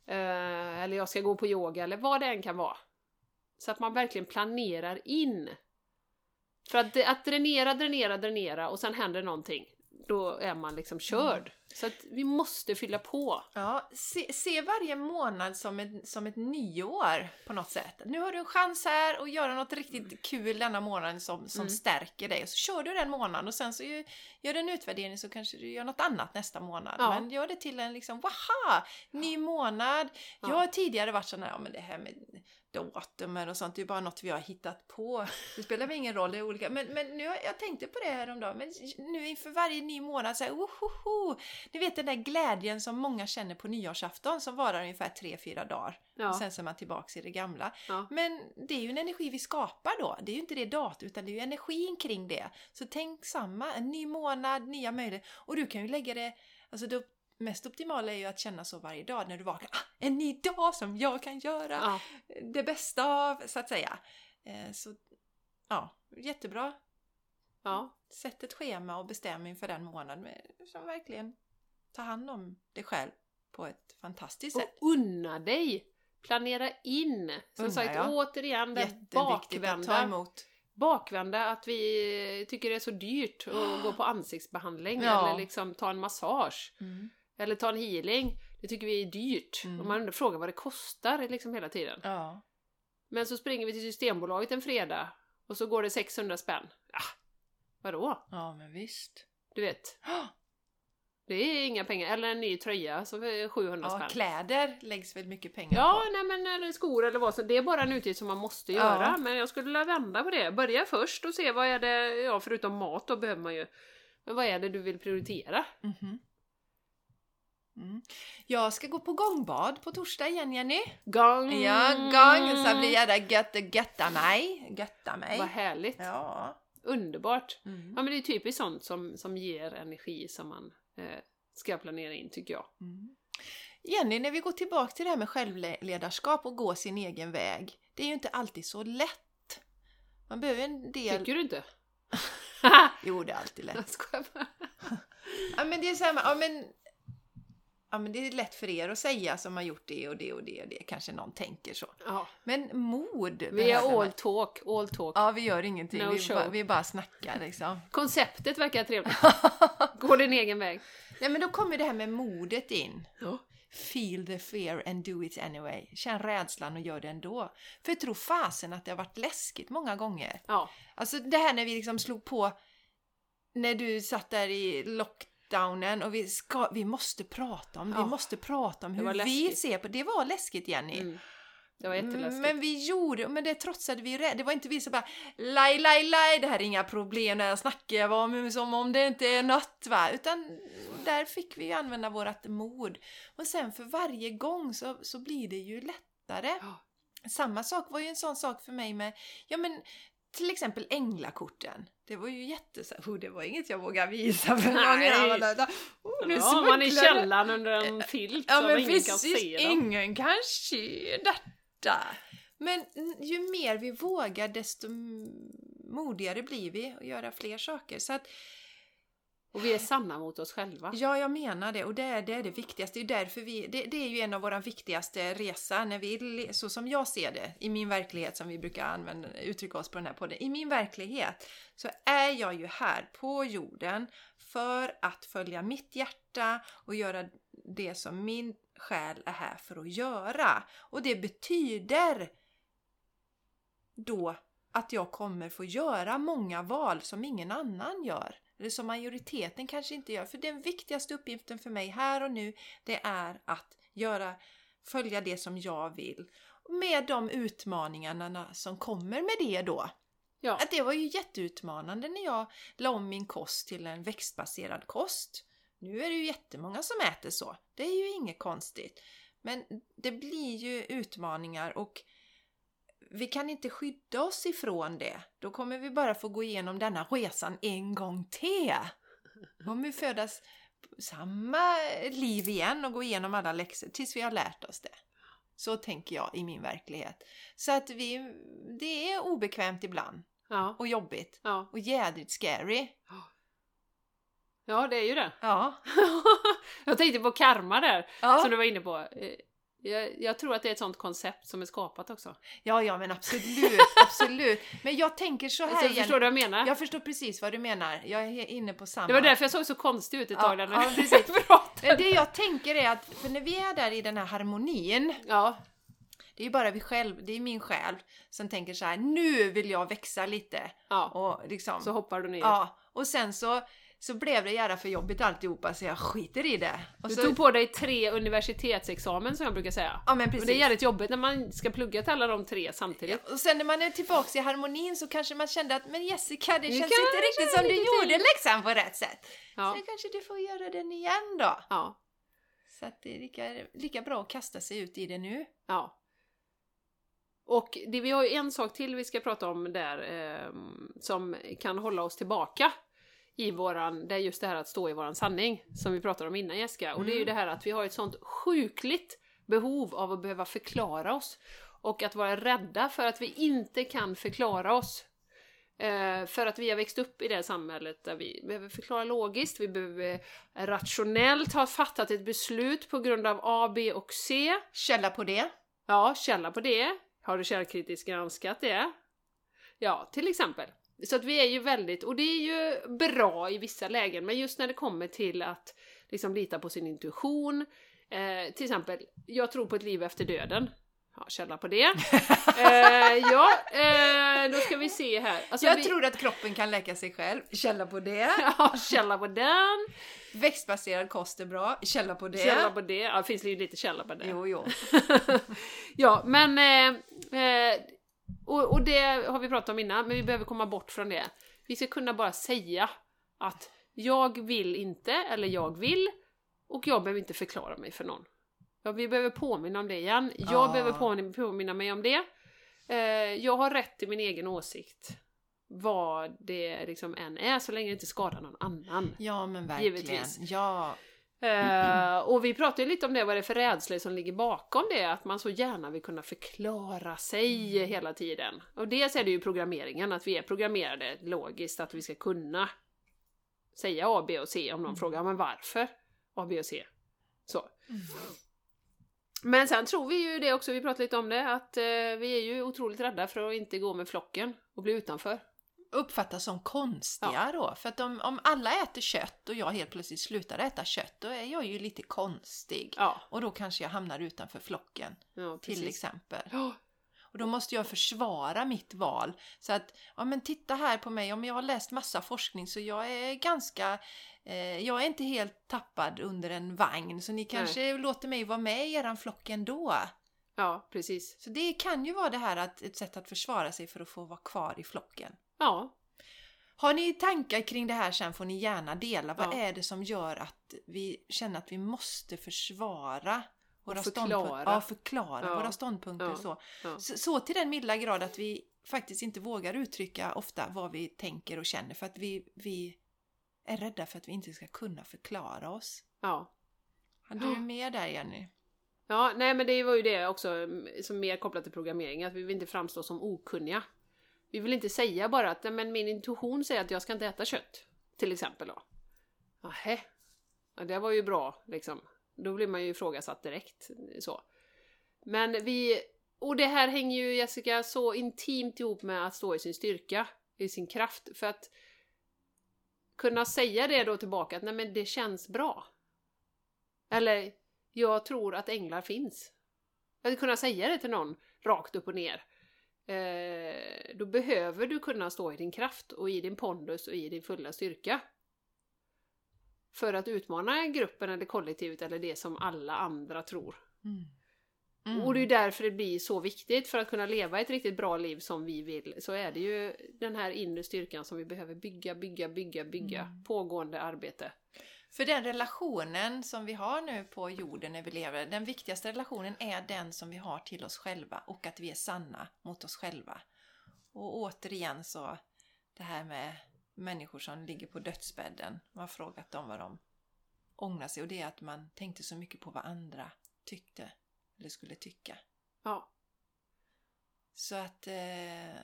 Speaker 2: Eh, eller jag ska gå på yoga eller vad det än kan vara. Så att man verkligen planerar in. För att, att dränera, dränera, dränera och sen händer någonting. Då är man liksom körd. Så att vi måste fylla på.
Speaker 1: Ja, se, se varje månad som ett, som ett nyår på något sätt. Nu har du en chans här att göra något riktigt kul denna månaden som, som
Speaker 2: Mm.
Speaker 1: stärker dig. Och så kör du den månaden och sen så gör, gör du en utvärdering så kanske du gör något annat nästa månad.
Speaker 2: Ja.
Speaker 1: Men gör det till en liksom, waha! Ny månad! Jag
Speaker 2: Ja.
Speaker 1: har tidigare varit sån här, ja men det här med datumer och sånt, det är bara något vi har hittat på. Det spelar väl ingen roll, det är olika. Men, men nu, jag tänkte på det häromdagen, men nu inför varje ny månad så här, wohoho! Ni vet den där glädjen som många känner på nyårsafton som varar ungefär 3-4 dagar.
Speaker 2: Ja.
Speaker 1: Och sen så är man tillbaks i det gamla.
Speaker 2: Ja.
Speaker 1: Men det är ju en energi vi skapar då. Det är ju inte det datum utan det är ju energin kring det. Så tänk samma, en ny månad, nya möjligheter. Och du kan ju lägga det, alltså det mest optimala är ju att känna så varje dag när du vaknar. Ah, en ny dag som jag kan göra
Speaker 2: Ja.
Speaker 1: det bästa av, så att säga. Eh, Så ja, jättebra.
Speaker 2: ja.
Speaker 1: Sätt ett schema och bestäm inför den månaden som verkligen tar hand om dig själv på ett fantastiskt sätt.
Speaker 2: Och unna dig! Planera in! Som
Speaker 1: Unna,
Speaker 2: sagt,
Speaker 1: ja.
Speaker 2: återigen det
Speaker 1: att
Speaker 2: bakvända.
Speaker 1: emot.
Speaker 2: bakvända att vi tycker det är så dyrt att gå på ansiktsbehandling
Speaker 1: Ja.
Speaker 2: eller liksom ta en massage.
Speaker 1: Mm.
Speaker 2: Eller ta en healing. Det tycker vi är dyrt.
Speaker 1: Mm.
Speaker 2: Och man frågar vad det kostar liksom hela tiden.
Speaker 1: Ja.
Speaker 2: Men så springer vi till Systembolaget en fredag och så går det 600 spänn. Ah, vadå?
Speaker 1: ja, men visst.
Speaker 2: Du vet. Det är inga pengar. Eller en ny tröja så är 700
Speaker 1: Ja,
Speaker 2: spänn.
Speaker 1: kläder läggs väl mycket pengar
Speaker 2: Ja,
Speaker 1: på.
Speaker 2: nej men eller skor eller vad så. Det är bara en utgift som man måste göra.
Speaker 1: Ja.
Speaker 2: Men jag skulle vilja vända på det. Börja först och se vad är det, ja förutom mat då behöver man ju. Men vad är det du vill prioritera?
Speaker 1: Mhm. Mm. Jag ska gå på gångbad på torsdag igen Jenny.
Speaker 2: Gång!
Speaker 1: Ja, gång! Så blir jag där gött, götta mig. Götta mig.
Speaker 2: Vad härligt!
Speaker 1: Ja.
Speaker 2: Underbart!
Speaker 1: Mm.
Speaker 2: Ja men det är typiskt sånt som, som ger energi som man eh, ska planera in tycker jag.
Speaker 1: Mm. Jenny, när vi går tillbaka till det här med självledarskap och gå sin egen väg. Det är ju inte alltid så lätt. Man behöver en del...
Speaker 2: Tycker du inte?
Speaker 1: Jo, det är alltid lätt.
Speaker 2: Jag skojar bara.
Speaker 1: Ja, men det är så här, ja, men... Ja, men det är lätt för er att säga som har gjort det och det och det och det. Kanske någon tänker så.
Speaker 2: Ja.
Speaker 1: Men mod
Speaker 2: Vi är all talk, all talk.
Speaker 1: Ja, vi gör ingenting.
Speaker 2: No
Speaker 1: vi,
Speaker 2: show.
Speaker 1: bara, vi bara snackar liksom.
Speaker 2: Konceptet verkar trevligt. Gå din egen väg.
Speaker 1: Nej, men då kommer det här med modet in.
Speaker 2: Ja.
Speaker 1: Feel the fear and do it anyway. Känn rädslan och gör det ändå. För jag tror fasen att det har varit läskigt många gånger.
Speaker 2: Ja.
Speaker 1: Alltså det här när vi liksom slog på när du satt där i lockdownen och vi, ska, vi måste prata om,
Speaker 2: Ja.
Speaker 1: vi måste prata om
Speaker 2: Det
Speaker 1: hur vi ser på det. var läskigt Jenny.
Speaker 2: Mm. Det var jätteläskigt.
Speaker 1: Men vi gjorde, men det trotsade vi rätt. Det var inte vi som bara laj, laj, laj, det här är inga problem, det här snackar jag om som om det inte är något va. Utan där fick vi ju använda vårat mod. Och sen för varje gång så, så blir det ju lättare.
Speaker 2: Ja.
Speaker 1: Samma sak var ju en sån sak för mig med, ja men till exempel änglakorten. Det var ju jätte så oh, det var inget jag vågade visa för någon annan. Oh, nu
Speaker 2: Ja, man i källaren under en filt
Speaker 1: Ja men
Speaker 2: ingen kan se dem.
Speaker 1: ingen kan se detta. Men ju mer vi vågar desto modigare blir vi att göra fler saker. Så att
Speaker 2: och vi är sanna mot oss själva.
Speaker 1: Ja, jag menar det och det är det, är det viktigaste. Det är, därför vi, det, det är ju en av våra viktigaste resor, när vi, så som jag ser det, i min verklighet som vi brukar använda, uttrycka oss på den här podden. I min verklighet så är jag ju här på jorden för att följa mitt hjärta och göra det som min själ är här för att göra. Och det betyder då att jag kommer få göra många val som ingen annan gör. Eller som majoriteten kanske inte gör. För den viktigaste uppgiften för mig här och nu det är att göra, följa det som jag vill. Med de utmaningarna som kommer med det då.
Speaker 2: Ja.
Speaker 1: Att det var ju jätteutmanande när jag la om min kost till en växtbaserad kost. Nu är det ju jättemånga som äter så. Det är ju inget konstigt. Men det blir ju utmaningar och vi kan inte skydda oss ifrån det. Då kommer vi bara få gå igenom denna resan en gång till. Då kommer vi födas samma liv igen och gå igenom alla läxor tills vi har lärt oss det. Så tänker jag i min verklighet. Så att vi, det är obekvämt ibland
Speaker 2: Ja.
Speaker 1: och jobbigt
Speaker 2: Ja.
Speaker 1: och jädrigt scary.
Speaker 2: ja, det är ju det.
Speaker 1: Ja.
Speaker 2: jag tänkte på karma där,
Speaker 1: Ja,
Speaker 2: som du var inne på. Jag, jag tror att det är ett sånt koncept som är skapat också.
Speaker 1: ja, ja men absolut, absolut. Men jag tänker så här
Speaker 2: Alltså, förstår du vad jag menar?
Speaker 1: Jag förstår precis vad du menar. Jag är inne på samma.
Speaker 2: Det var därför jag såg så konstig ut ett
Speaker 1: Ja,
Speaker 2: tag där när
Speaker 1: ja,
Speaker 2: jag
Speaker 1: precis. Men Det jag tänker är att, för när vi är där i den här harmonin,
Speaker 2: Ja,
Speaker 1: det är ju bara vi själv, det är min själ som tänker så här: nu vill jag växa lite.
Speaker 2: ja.
Speaker 1: Och liksom,
Speaker 2: Så hoppar du ner.
Speaker 1: ja. Och sen så, så blev det jävla för jobbigt alltihopa så jag skiter i det. Och
Speaker 2: Du
Speaker 1: så,
Speaker 2: tog på dig tre universitetsexamen som jag brukar säga.
Speaker 1: ja men
Speaker 2: Och
Speaker 1: precis.
Speaker 2: det är jävligt jobbigt när man ska plugga till alla de tre samtidigt.
Speaker 1: Och sen när man är tillbaks i harmonin så kanske man kände att men Jessica, det känns inte riktigt som du gjorde
Speaker 2: till."
Speaker 1: läxan på rätt sätt.
Speaker 2: Ja.
Speaker 1: Så kanske du får göra den igen då.
Speaker 2: Ja.
Speaker 1: Så att det är lika, lika bra att kasta sig ut i det nu.
Speaker 2: Ja. Och det, vi har ju en sak till vi ska prata om där eh, som kan hålla oss tillbaka i våran, det är just det här att stå i våran sanning som vi pratade om innan Jessica. Och det är ju det här att vi har ett sånt sjukligt behov av att behöva förklara oss. Och att vara rädda för att vi inte kan förklara oss. Eh, för att vi har växt upp i det samhället där vi behöver förklara logiskt, vi behöver rationellt ha fattat ett beslut på grund av A, B och C.
Speaker 1: Källa på det.
Speaker 2: Ja, källa på det. Har du källkritiskt granskat det? Ja, till exempel. Så att vi är ju väldigt, och det är ju bra i vissa lägen, men just när det kommer till att liksom lita på sin intuition. Eh, till exempel, jag tror på ett liv efter döden. Ja, källa på det. eh, ja, eh, då ska vi se här. Alltså,
Speaker 1: jag
Speaker 2: vi,
Speaker 1: tror att kroppen kan läka sig själv. Källa på det.
Speaker 2: Ja, källa på den.
Speaker 1: Växtbaserad kost är bra. Källa på det.
Speaker 2: Källa på det. Ja, det finns ju lite källa på det.
Speaker 1: Jo, jo.
Speaker 2: ja, men... Eh, eh, och, och det har vi pratat om innan, men vi behöver komma bort från det. Vi ska kunna bara säga att jag vill inte, eller jag vill, och jag behöver inte förklara mig för någon. Ja, vi behöver påminna om det igen. Jag
Speaker 1: Ja.
Speaker 2: behöver påminna, påminna mig om det. Eh, jag har rätt till min egen åsikt. Vad det liksom än är, så länge det inte skadar någon annan.
Speaker 1: Ja, men verkligen.
Speaker 2: Givetvis.
Speaker 1: Ja.
Speaker 2: Eh, och vi pratade ju lite om det, vad det är för rädslor som ligger bakom det, att man så gärna vill kunna förklara sig hela tiden. Och dels är det ju programmeringen, att vi är programmerade logiskt, att vi ska kunna säga A, B och C om någon frågar men varför A, B och C. Så. Men sen tror vi ju det också, vi pratade lite om det, att eh, vi är ju otroligt rädda för att inte gå med flocken och bli utanför.
Speaker 1: Uppfattas som konstiga då. För att om, om alla äter kött och jag helt plötsligt slutar äta kött, då är jag ju lite konstig.
Speaker 2: Ja,
Speaker 1: Och då kanske jag hamnar utanför flocken,
Speaker 2: ja
Speaker 1: till exempel.
Speaker 2: Ja,
Speaker 1: Och då måste jag försvara mitt val. Så att, ja men titta här på mig, om jag har läst massa forskning så jag är ganska, eh, jag är inte helt tappad under en vagn. Så ni kanske låter mig vara med i eran flock ändå.
Speaker 2: ja precis.
Speaker 1: Så det kan ju vara det här att, ett sätt att försvara sig för att få vara kvar i flocken.
Speaker 2: Ja,
Speaker 1: Har ni tankar kring det här sen får ni gärna dela. Vad
Speaker 2: Ja.
Speaker 1: är det som gör att vi känner att vi måste försvara våra
Speaker 2: förklara.
Speaker 1: ståndpunkter? Ja, förklara
Speaker 2: Ja.
Speaker 1: våra ståndpunkter. Så. Så, så till den milda grad att vi faktiskt inte vågar uttrycka ofta vad vi tänker och känner för att vi, vi är rädda för att vi inte ska kunna förklara oss.
Speaker 2: ja.
Speaker 1: Har du med där Jenny?
Speaker 2: Ja, nej men det var ju det också mm, som mer kopplat till programmering, att vi vill inte framstå som okunniga. Vi vill inte säga bara att men min intuition säger att jag ska inte äta kött, till exempel då. Nähä. Ja, det var ju bra liksom. Då blir man ju ifrågasatt direkt. Så. Men vi... Och det här hänger ju Jessica så intimt ihop med att stå i sin styrka, i sin kraft. För att kunna säga det då tillbaka att nej men det känns bra. Eller jag tror att änglar finns. Att kunna säga det till någon rakt upp och ner. Eh, då behöver du kunna stå i din kraft och i din pondus och i din fulla styrka. För att utmana gruppen eller kollektivet eller det som alla andra tror.
Speaker 1: Mm.
Speaker 2: Och det är därför det blir så viktigt för att kunna leva ett riktigt bra liv som vi vill. Så är det ju den här inre styrkan som vi behöver bygga, bygga, bygga, bygga.
Speaker 1: Mm.
Speaker 2: Pågående arbete.
Speaker 1: För den relationen som vi har nu på jorden när vi lever, den viktigaste relationen är den som vi har till oss själva och att vi är sanna mot oss själva. Och återigen så, det här med människor som ligger på dödsbädden, man har frågat dem vad de ångrar sig och det är att man tänkte så mycket på vad andra tyckte eller skulle tycka.
Speaker 2: Ja.
Speaker 1: Så att eh,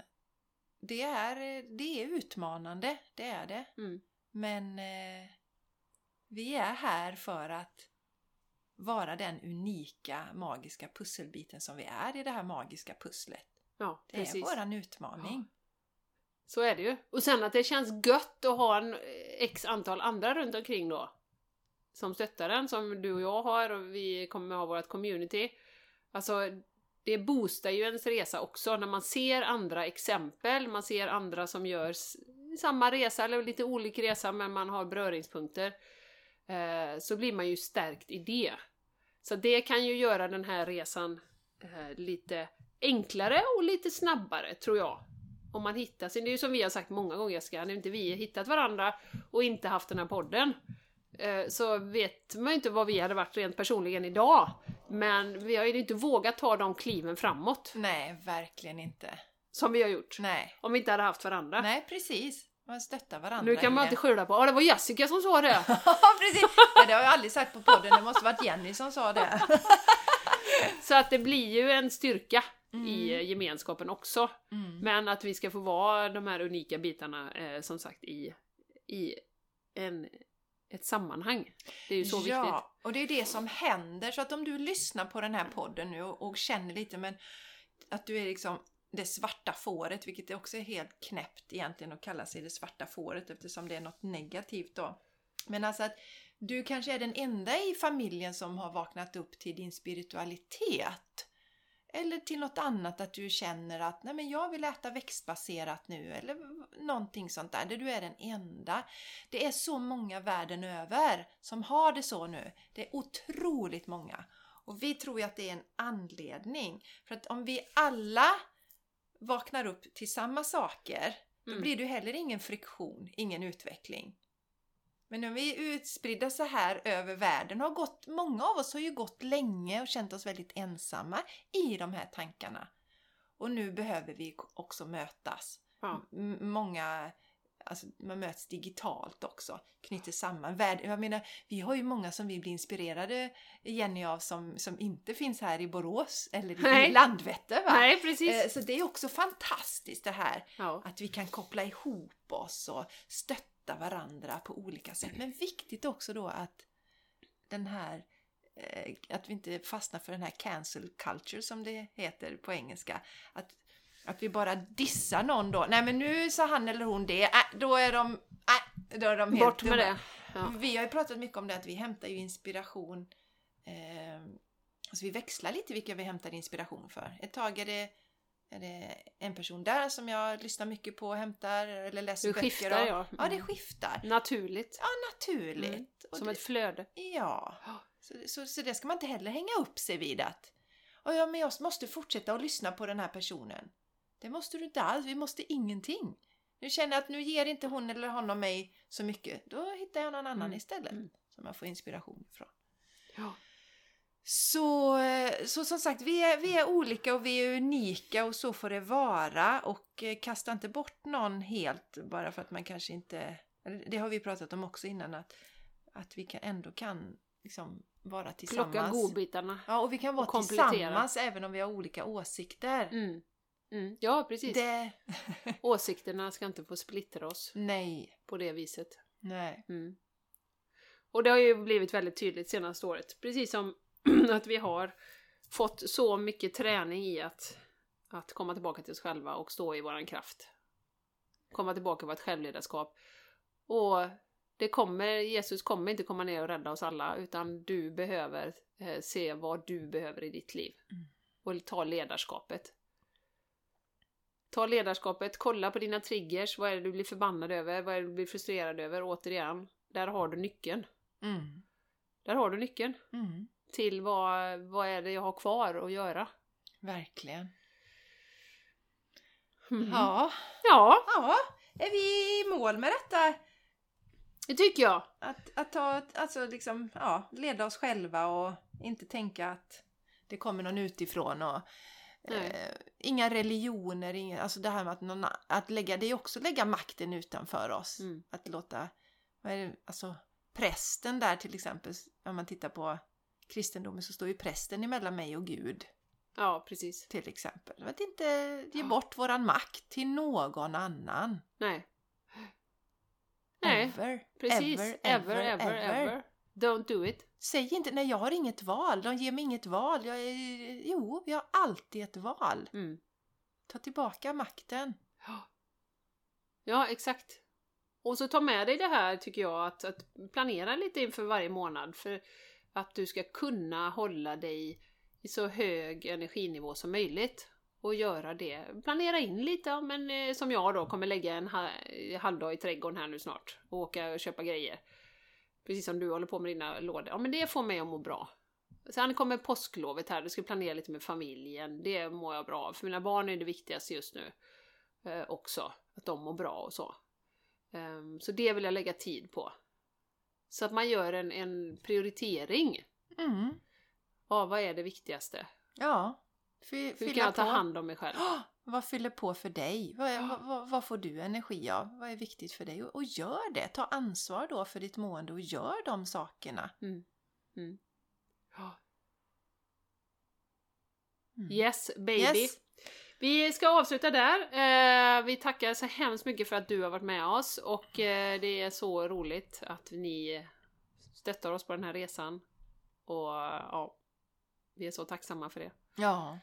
Speaker 1: det, är, det är utmanande, det är det.
Speaker 2: Mm.
Speaker 1: Men eh, vi är här för att vara den unika magiska pusselbiten som vi är i det här magiska pusslet.
Speaker 2: Ja,
Speaker 1: Det
Speaker 2: precis.
Speaker 1: är våran utmaning.
Speaker 2: Så är det ju. Och sen att det känns gött att ha en x antal andra runt omkring då. Som stöttar den, som du och jag har och vi kommer ha vårt community. Alltså, det boostar ju ens resa också när man ser andra exempel, man ser andra som gör samma resa eller lite olika resa men man har beröringspunkter. Eh, så blir man ju stärkt i det. Så det kan ju göra den här resan eh, lite enklare och lite snabbare tror jag. Om man hittar sin, det är ju som vi har sagt många gånger Jessica, hade inte vi hittat varandra och inte haft den här podden eh, så vet man ju inte vad vi hade varit rent personligen idag. Men vi har ju inte vågat ta de kliven framåt
Speaker 1: Nej, verkligen inte.
Speaker 2: som vi har gjort.
Speaker 1: Nej,
Speaker 2: Om vi inte hade haft varandra.
Speaker 1: Nej precis. Man stöttar varandra
Speaker 2: nu kan man inte skylla på ja det var Jessica som sa det.
Speaker 1: Ja, precis! Nej, det har jag aldrig sagt på podden, det måste varit Jenny som sa det.
Speaker 2: Så att det blir ju en styrka
Speaker 1: Mm.
Speaker 2: i gemenskapen också. Men att vi ska få vara de här unika bitarna eh, som sagt i, i en, ett sammanhang. Det är ju så viktigt.
Speaker 1: Ja, och det är det som händer. Så att om du lyssnar på den här podden nu och, och känner lite men att du är liksom det svarta fåret, vilket också är helt knäppt egentligen att kalla sig det svarta fåret eftersom det är något negativt då. Men alltså att du kanske är den enda i familjen som har vaknat upp till din spiritualitet. Eller till något annat att du känner att nej men jag vill äta växtbaserat nu eller någonting sånt där. Där du är den enda. Det är så många världen över som har det så nu. Det är otroligt många. Och vi tror ju att det är en anledning. För att om vi alla vaknar upp till samma saker, då
Speaker 2: Mm.
Speaker 1: blir det heller ingen friktion, ingen utveckling. Men när vi är utspridda så här över världen, har gått, många av oss har ju gått länge och känt oss väldigt ensamma i de här tankarna. Och nu behöver vi också mötas.
Speaker 2: Ja.
Speaker 1: Många, alltså man möts digitalt också, knyter samman. Värld, jag menar, vi har ju många som vi blir inspirerade, Jenny, av som, som inte finns här i Borås eller i
Speaker 2: Nej.
Speaker 1: Landvetter. Va?
Speaker 2: Nej, precis.
Speaker 1: Eh, Så det är också fantastiskt det här
Speaker 2: Ja.
Speaker 1: att vi kan koppla ihop oss och stötta varandra på olika sätt. Men viktigt också då att den här eh, att vi inte fastnar för den här cancel culture som det heter på engelska. Att, att vi bara dissar någon då. Nej men nu sa han eller hon det. Äh, då är de, äh, då är de helt
Speaker 2: Bort med
Speaker 1: dumma.
Speaker 2: det. Ja.
Speaker 1: Vi har ju pratat mycket om det att vi hämtar ju inspiration. Eh, alltså vi växlar lite vilka vi hämtar inspiration för. Ett tag är det, är det en person där som jag lyssnar mycket på och hämtar eller läser
Speaker 2: Du
Speaker 1: böcker
Speaker 2: skiftar,
Speaker 1: av.
Speaker 2: ja.
Speaker 1: Ja, det
Speaker 2: Mm.
Speaker 1: skiftar.
Speaker 2: Naturligt.
Speaker 1: Ja, naturligt.
Speaker 2: Mm.
Speaker 1: Och
Speaker 2: Som
Speaker 1: det,
Speaker 2: ett flöde.
Speaker 1: Ja. Så, så, så det ska man inte heller hänga upp sig vid att och ja, men jag måste fortsätta att lyssna på den här personen. Det måste du inte alls. Vi måste ingenting. Nu känner jag att nu ger inte hon eller honom mig så mycket. Då hittar jag någon annan
Speaker 2: Mm.
Speaker 1: istället
Speaker 2: Mm.
Speaker 1: som jag får inspiration ifrån.
Speaker 2: Ja.
Speaker 1: Så, eh, så som sagt, vi är, vi är olika och vi är unika och så får det vara. Och eh, kasta inte bort någon helt bara för att man kanske inte... Det har vi pratat om också innan, att, att vi kan, ändå kan liksom vara tillsammans.
Speaker 2: Plocka godbitarna.
Speaker 1: Ja, och vi kan vara
Speaker 2: och
Speaker 1: tillsammans även om vi har olika åsikter.
Speaker 2: Mm. Mm. Ja, precis.
Speaker 1: Det...
Speaker 2: Åsikterna ska inte få splittra oss
Speaker 1: Nej,
Speaker 2: på det viset.
Speaker 1: nej.
Speaker 2: Mm. Och det har ju blivit väldigt tydligt senaste året. Precis som att vi har fått så mycket träning i att, att komma tillbaka till oss själva och stå i våran kraft. Komma tillbaka till vårt självledarskap. Och det kommer, Jesus kommer inte komma ner och rädda oss alla, utan du behöver eh, se vad du behöver i ditt liv.
Speaker 1: Mm.
Speaker 2: Och ta ledarskapet. Ta ledarskapet, kolla på dina triggers, vad är det du blir förbannad över, vad är det du blir frustrerad över, återigen. Där har du nyckeln.
Speaker 1: Mm.
Speaker 2: Där har du nyckeln
Speaker 1: Mm.
Speaker 2: till vad, vad är det jag har kvar att göra.
Speaker 1: Verkligen.
Speaker 2: Mm.
Speaker 1: Ja.
Speaker 2: ja,
Speaker 1: ja, är vi i mål med detta?
Speaker 2: det tycker jag.
Speaker 1: Att, att ta, alltså liksom, ja, leda oss själva och inte tänka att det kommer någon utifrån och. Eh, inga religioner, inga, alltså det här med att, någon, att lägga, det är också att lägga makten utanför oss.
Speaker 2: Mm.
Speaker 1: Att låta, vad är det, alltså prästen där till exempel, om man tittar på kristendomen så står ju prästen emellan mig och Gud
Speaker 2: Ja, precis.
Speaker 1: till exempel. Att inte ge bort våran makt till någon annan.
Speaker 2: Nej. Nej,
Speaker 1: Ever,
Speaker 2: precis.
Speaker 1: ever,
Speaker 2: Ever, ever, ever. Don't do it.
Speaker 1: Säg inte nej, jag har inget val. De ger mig inget val. Jag jo, jag har alltid ett val.
Speaker 2: Mm.
Speaker 1: Ta tillbaka makten.
Speaker 2: Ja, exakt. Och så ta med dig det här tycker jag, att, att planera lite inför varje månad för att du ska kunna hålla dig i så hög energinivå som möjligt. Och göra det. Planera in lite, ja, men eh, som jag då kommer lägga en ha halvdag i trädgården här nu snart och åka och köpa grejer. Precis som du håller på med dina lådor. Ja men det får mig att må bra. Sen kommer påsklovet här, du ska planera lite med familjen. Det mår jag bra av. För mina barn är det viktigaste just nu. Eh, också. Att de mår bra och så. Ehm, så det vill jag lägga tid på. Så att man gör en, en prioritering.
Speaker 1: Mm.
Speaker 2: av vad är det viktigaste?
Speaker 1: Ja. Fy,
Speaker 2: Hur kan jag ta
Speaker 1: på.
Speaker 2: hand om mig själv?
Speaker 1: Vad fyller på för dig? Vad, är, vad, vad, får du energi av? Vad är viktigt för dig? Och, och gör det. Ta ansvar då för ditt mående och gör de sakerna.
Speaker 2: Mm. Mm.
Speaker 1: Mm.
Speaker 2: Yes, baby.
Speaker 1: Yes.
Speaker 2: Vi ska avsluta där. Eh, vi tackar så hemskt mycket för att du har varit med oss och eh, det är så roligt att ni stöttar oss på den här resan. Och ja, vi är så tacksamma för det.
Speaker 1: Ja.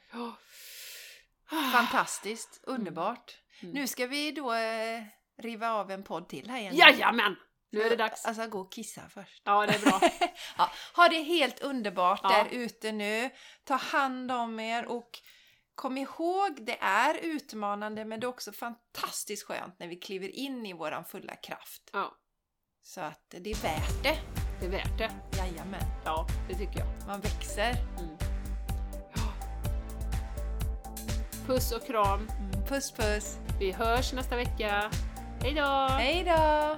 Speaker 1: Fantastiskt. Underbart.
Speaker 2: Mm.
Speaker 1: Nu ska vi då eh, riva av en podd till här igen.
Speaker 2: Jajamän! Nu är det dags.
Speaker 1: Alltså gå och kissa först.
Speaker 2: Ja, det är bra.
Speaker 1: ja, ha det helt underbart
Speaker 2: Ja.
Speaker 1: där ute nu. Ta hand om er och kom ihåg, det är utmanande men det är också fantastiskt skönt när vi kliver in i våran fulla kraft.
Speaker 2: Ja,
Speaker 1: Så att det är värt det.
Speaker 2: det är värt det.
Speaker 1: Jajamän,
Speaker 2: Ja, det tycker jag.
Speaker 1: man växer.
Speaker 2: Mm. Puss och kram.
Speaker 1: Mm, puss puss!
Speaker 2: Vi hörs nästa vecka. Hej då!
Speaker 1: Hej då!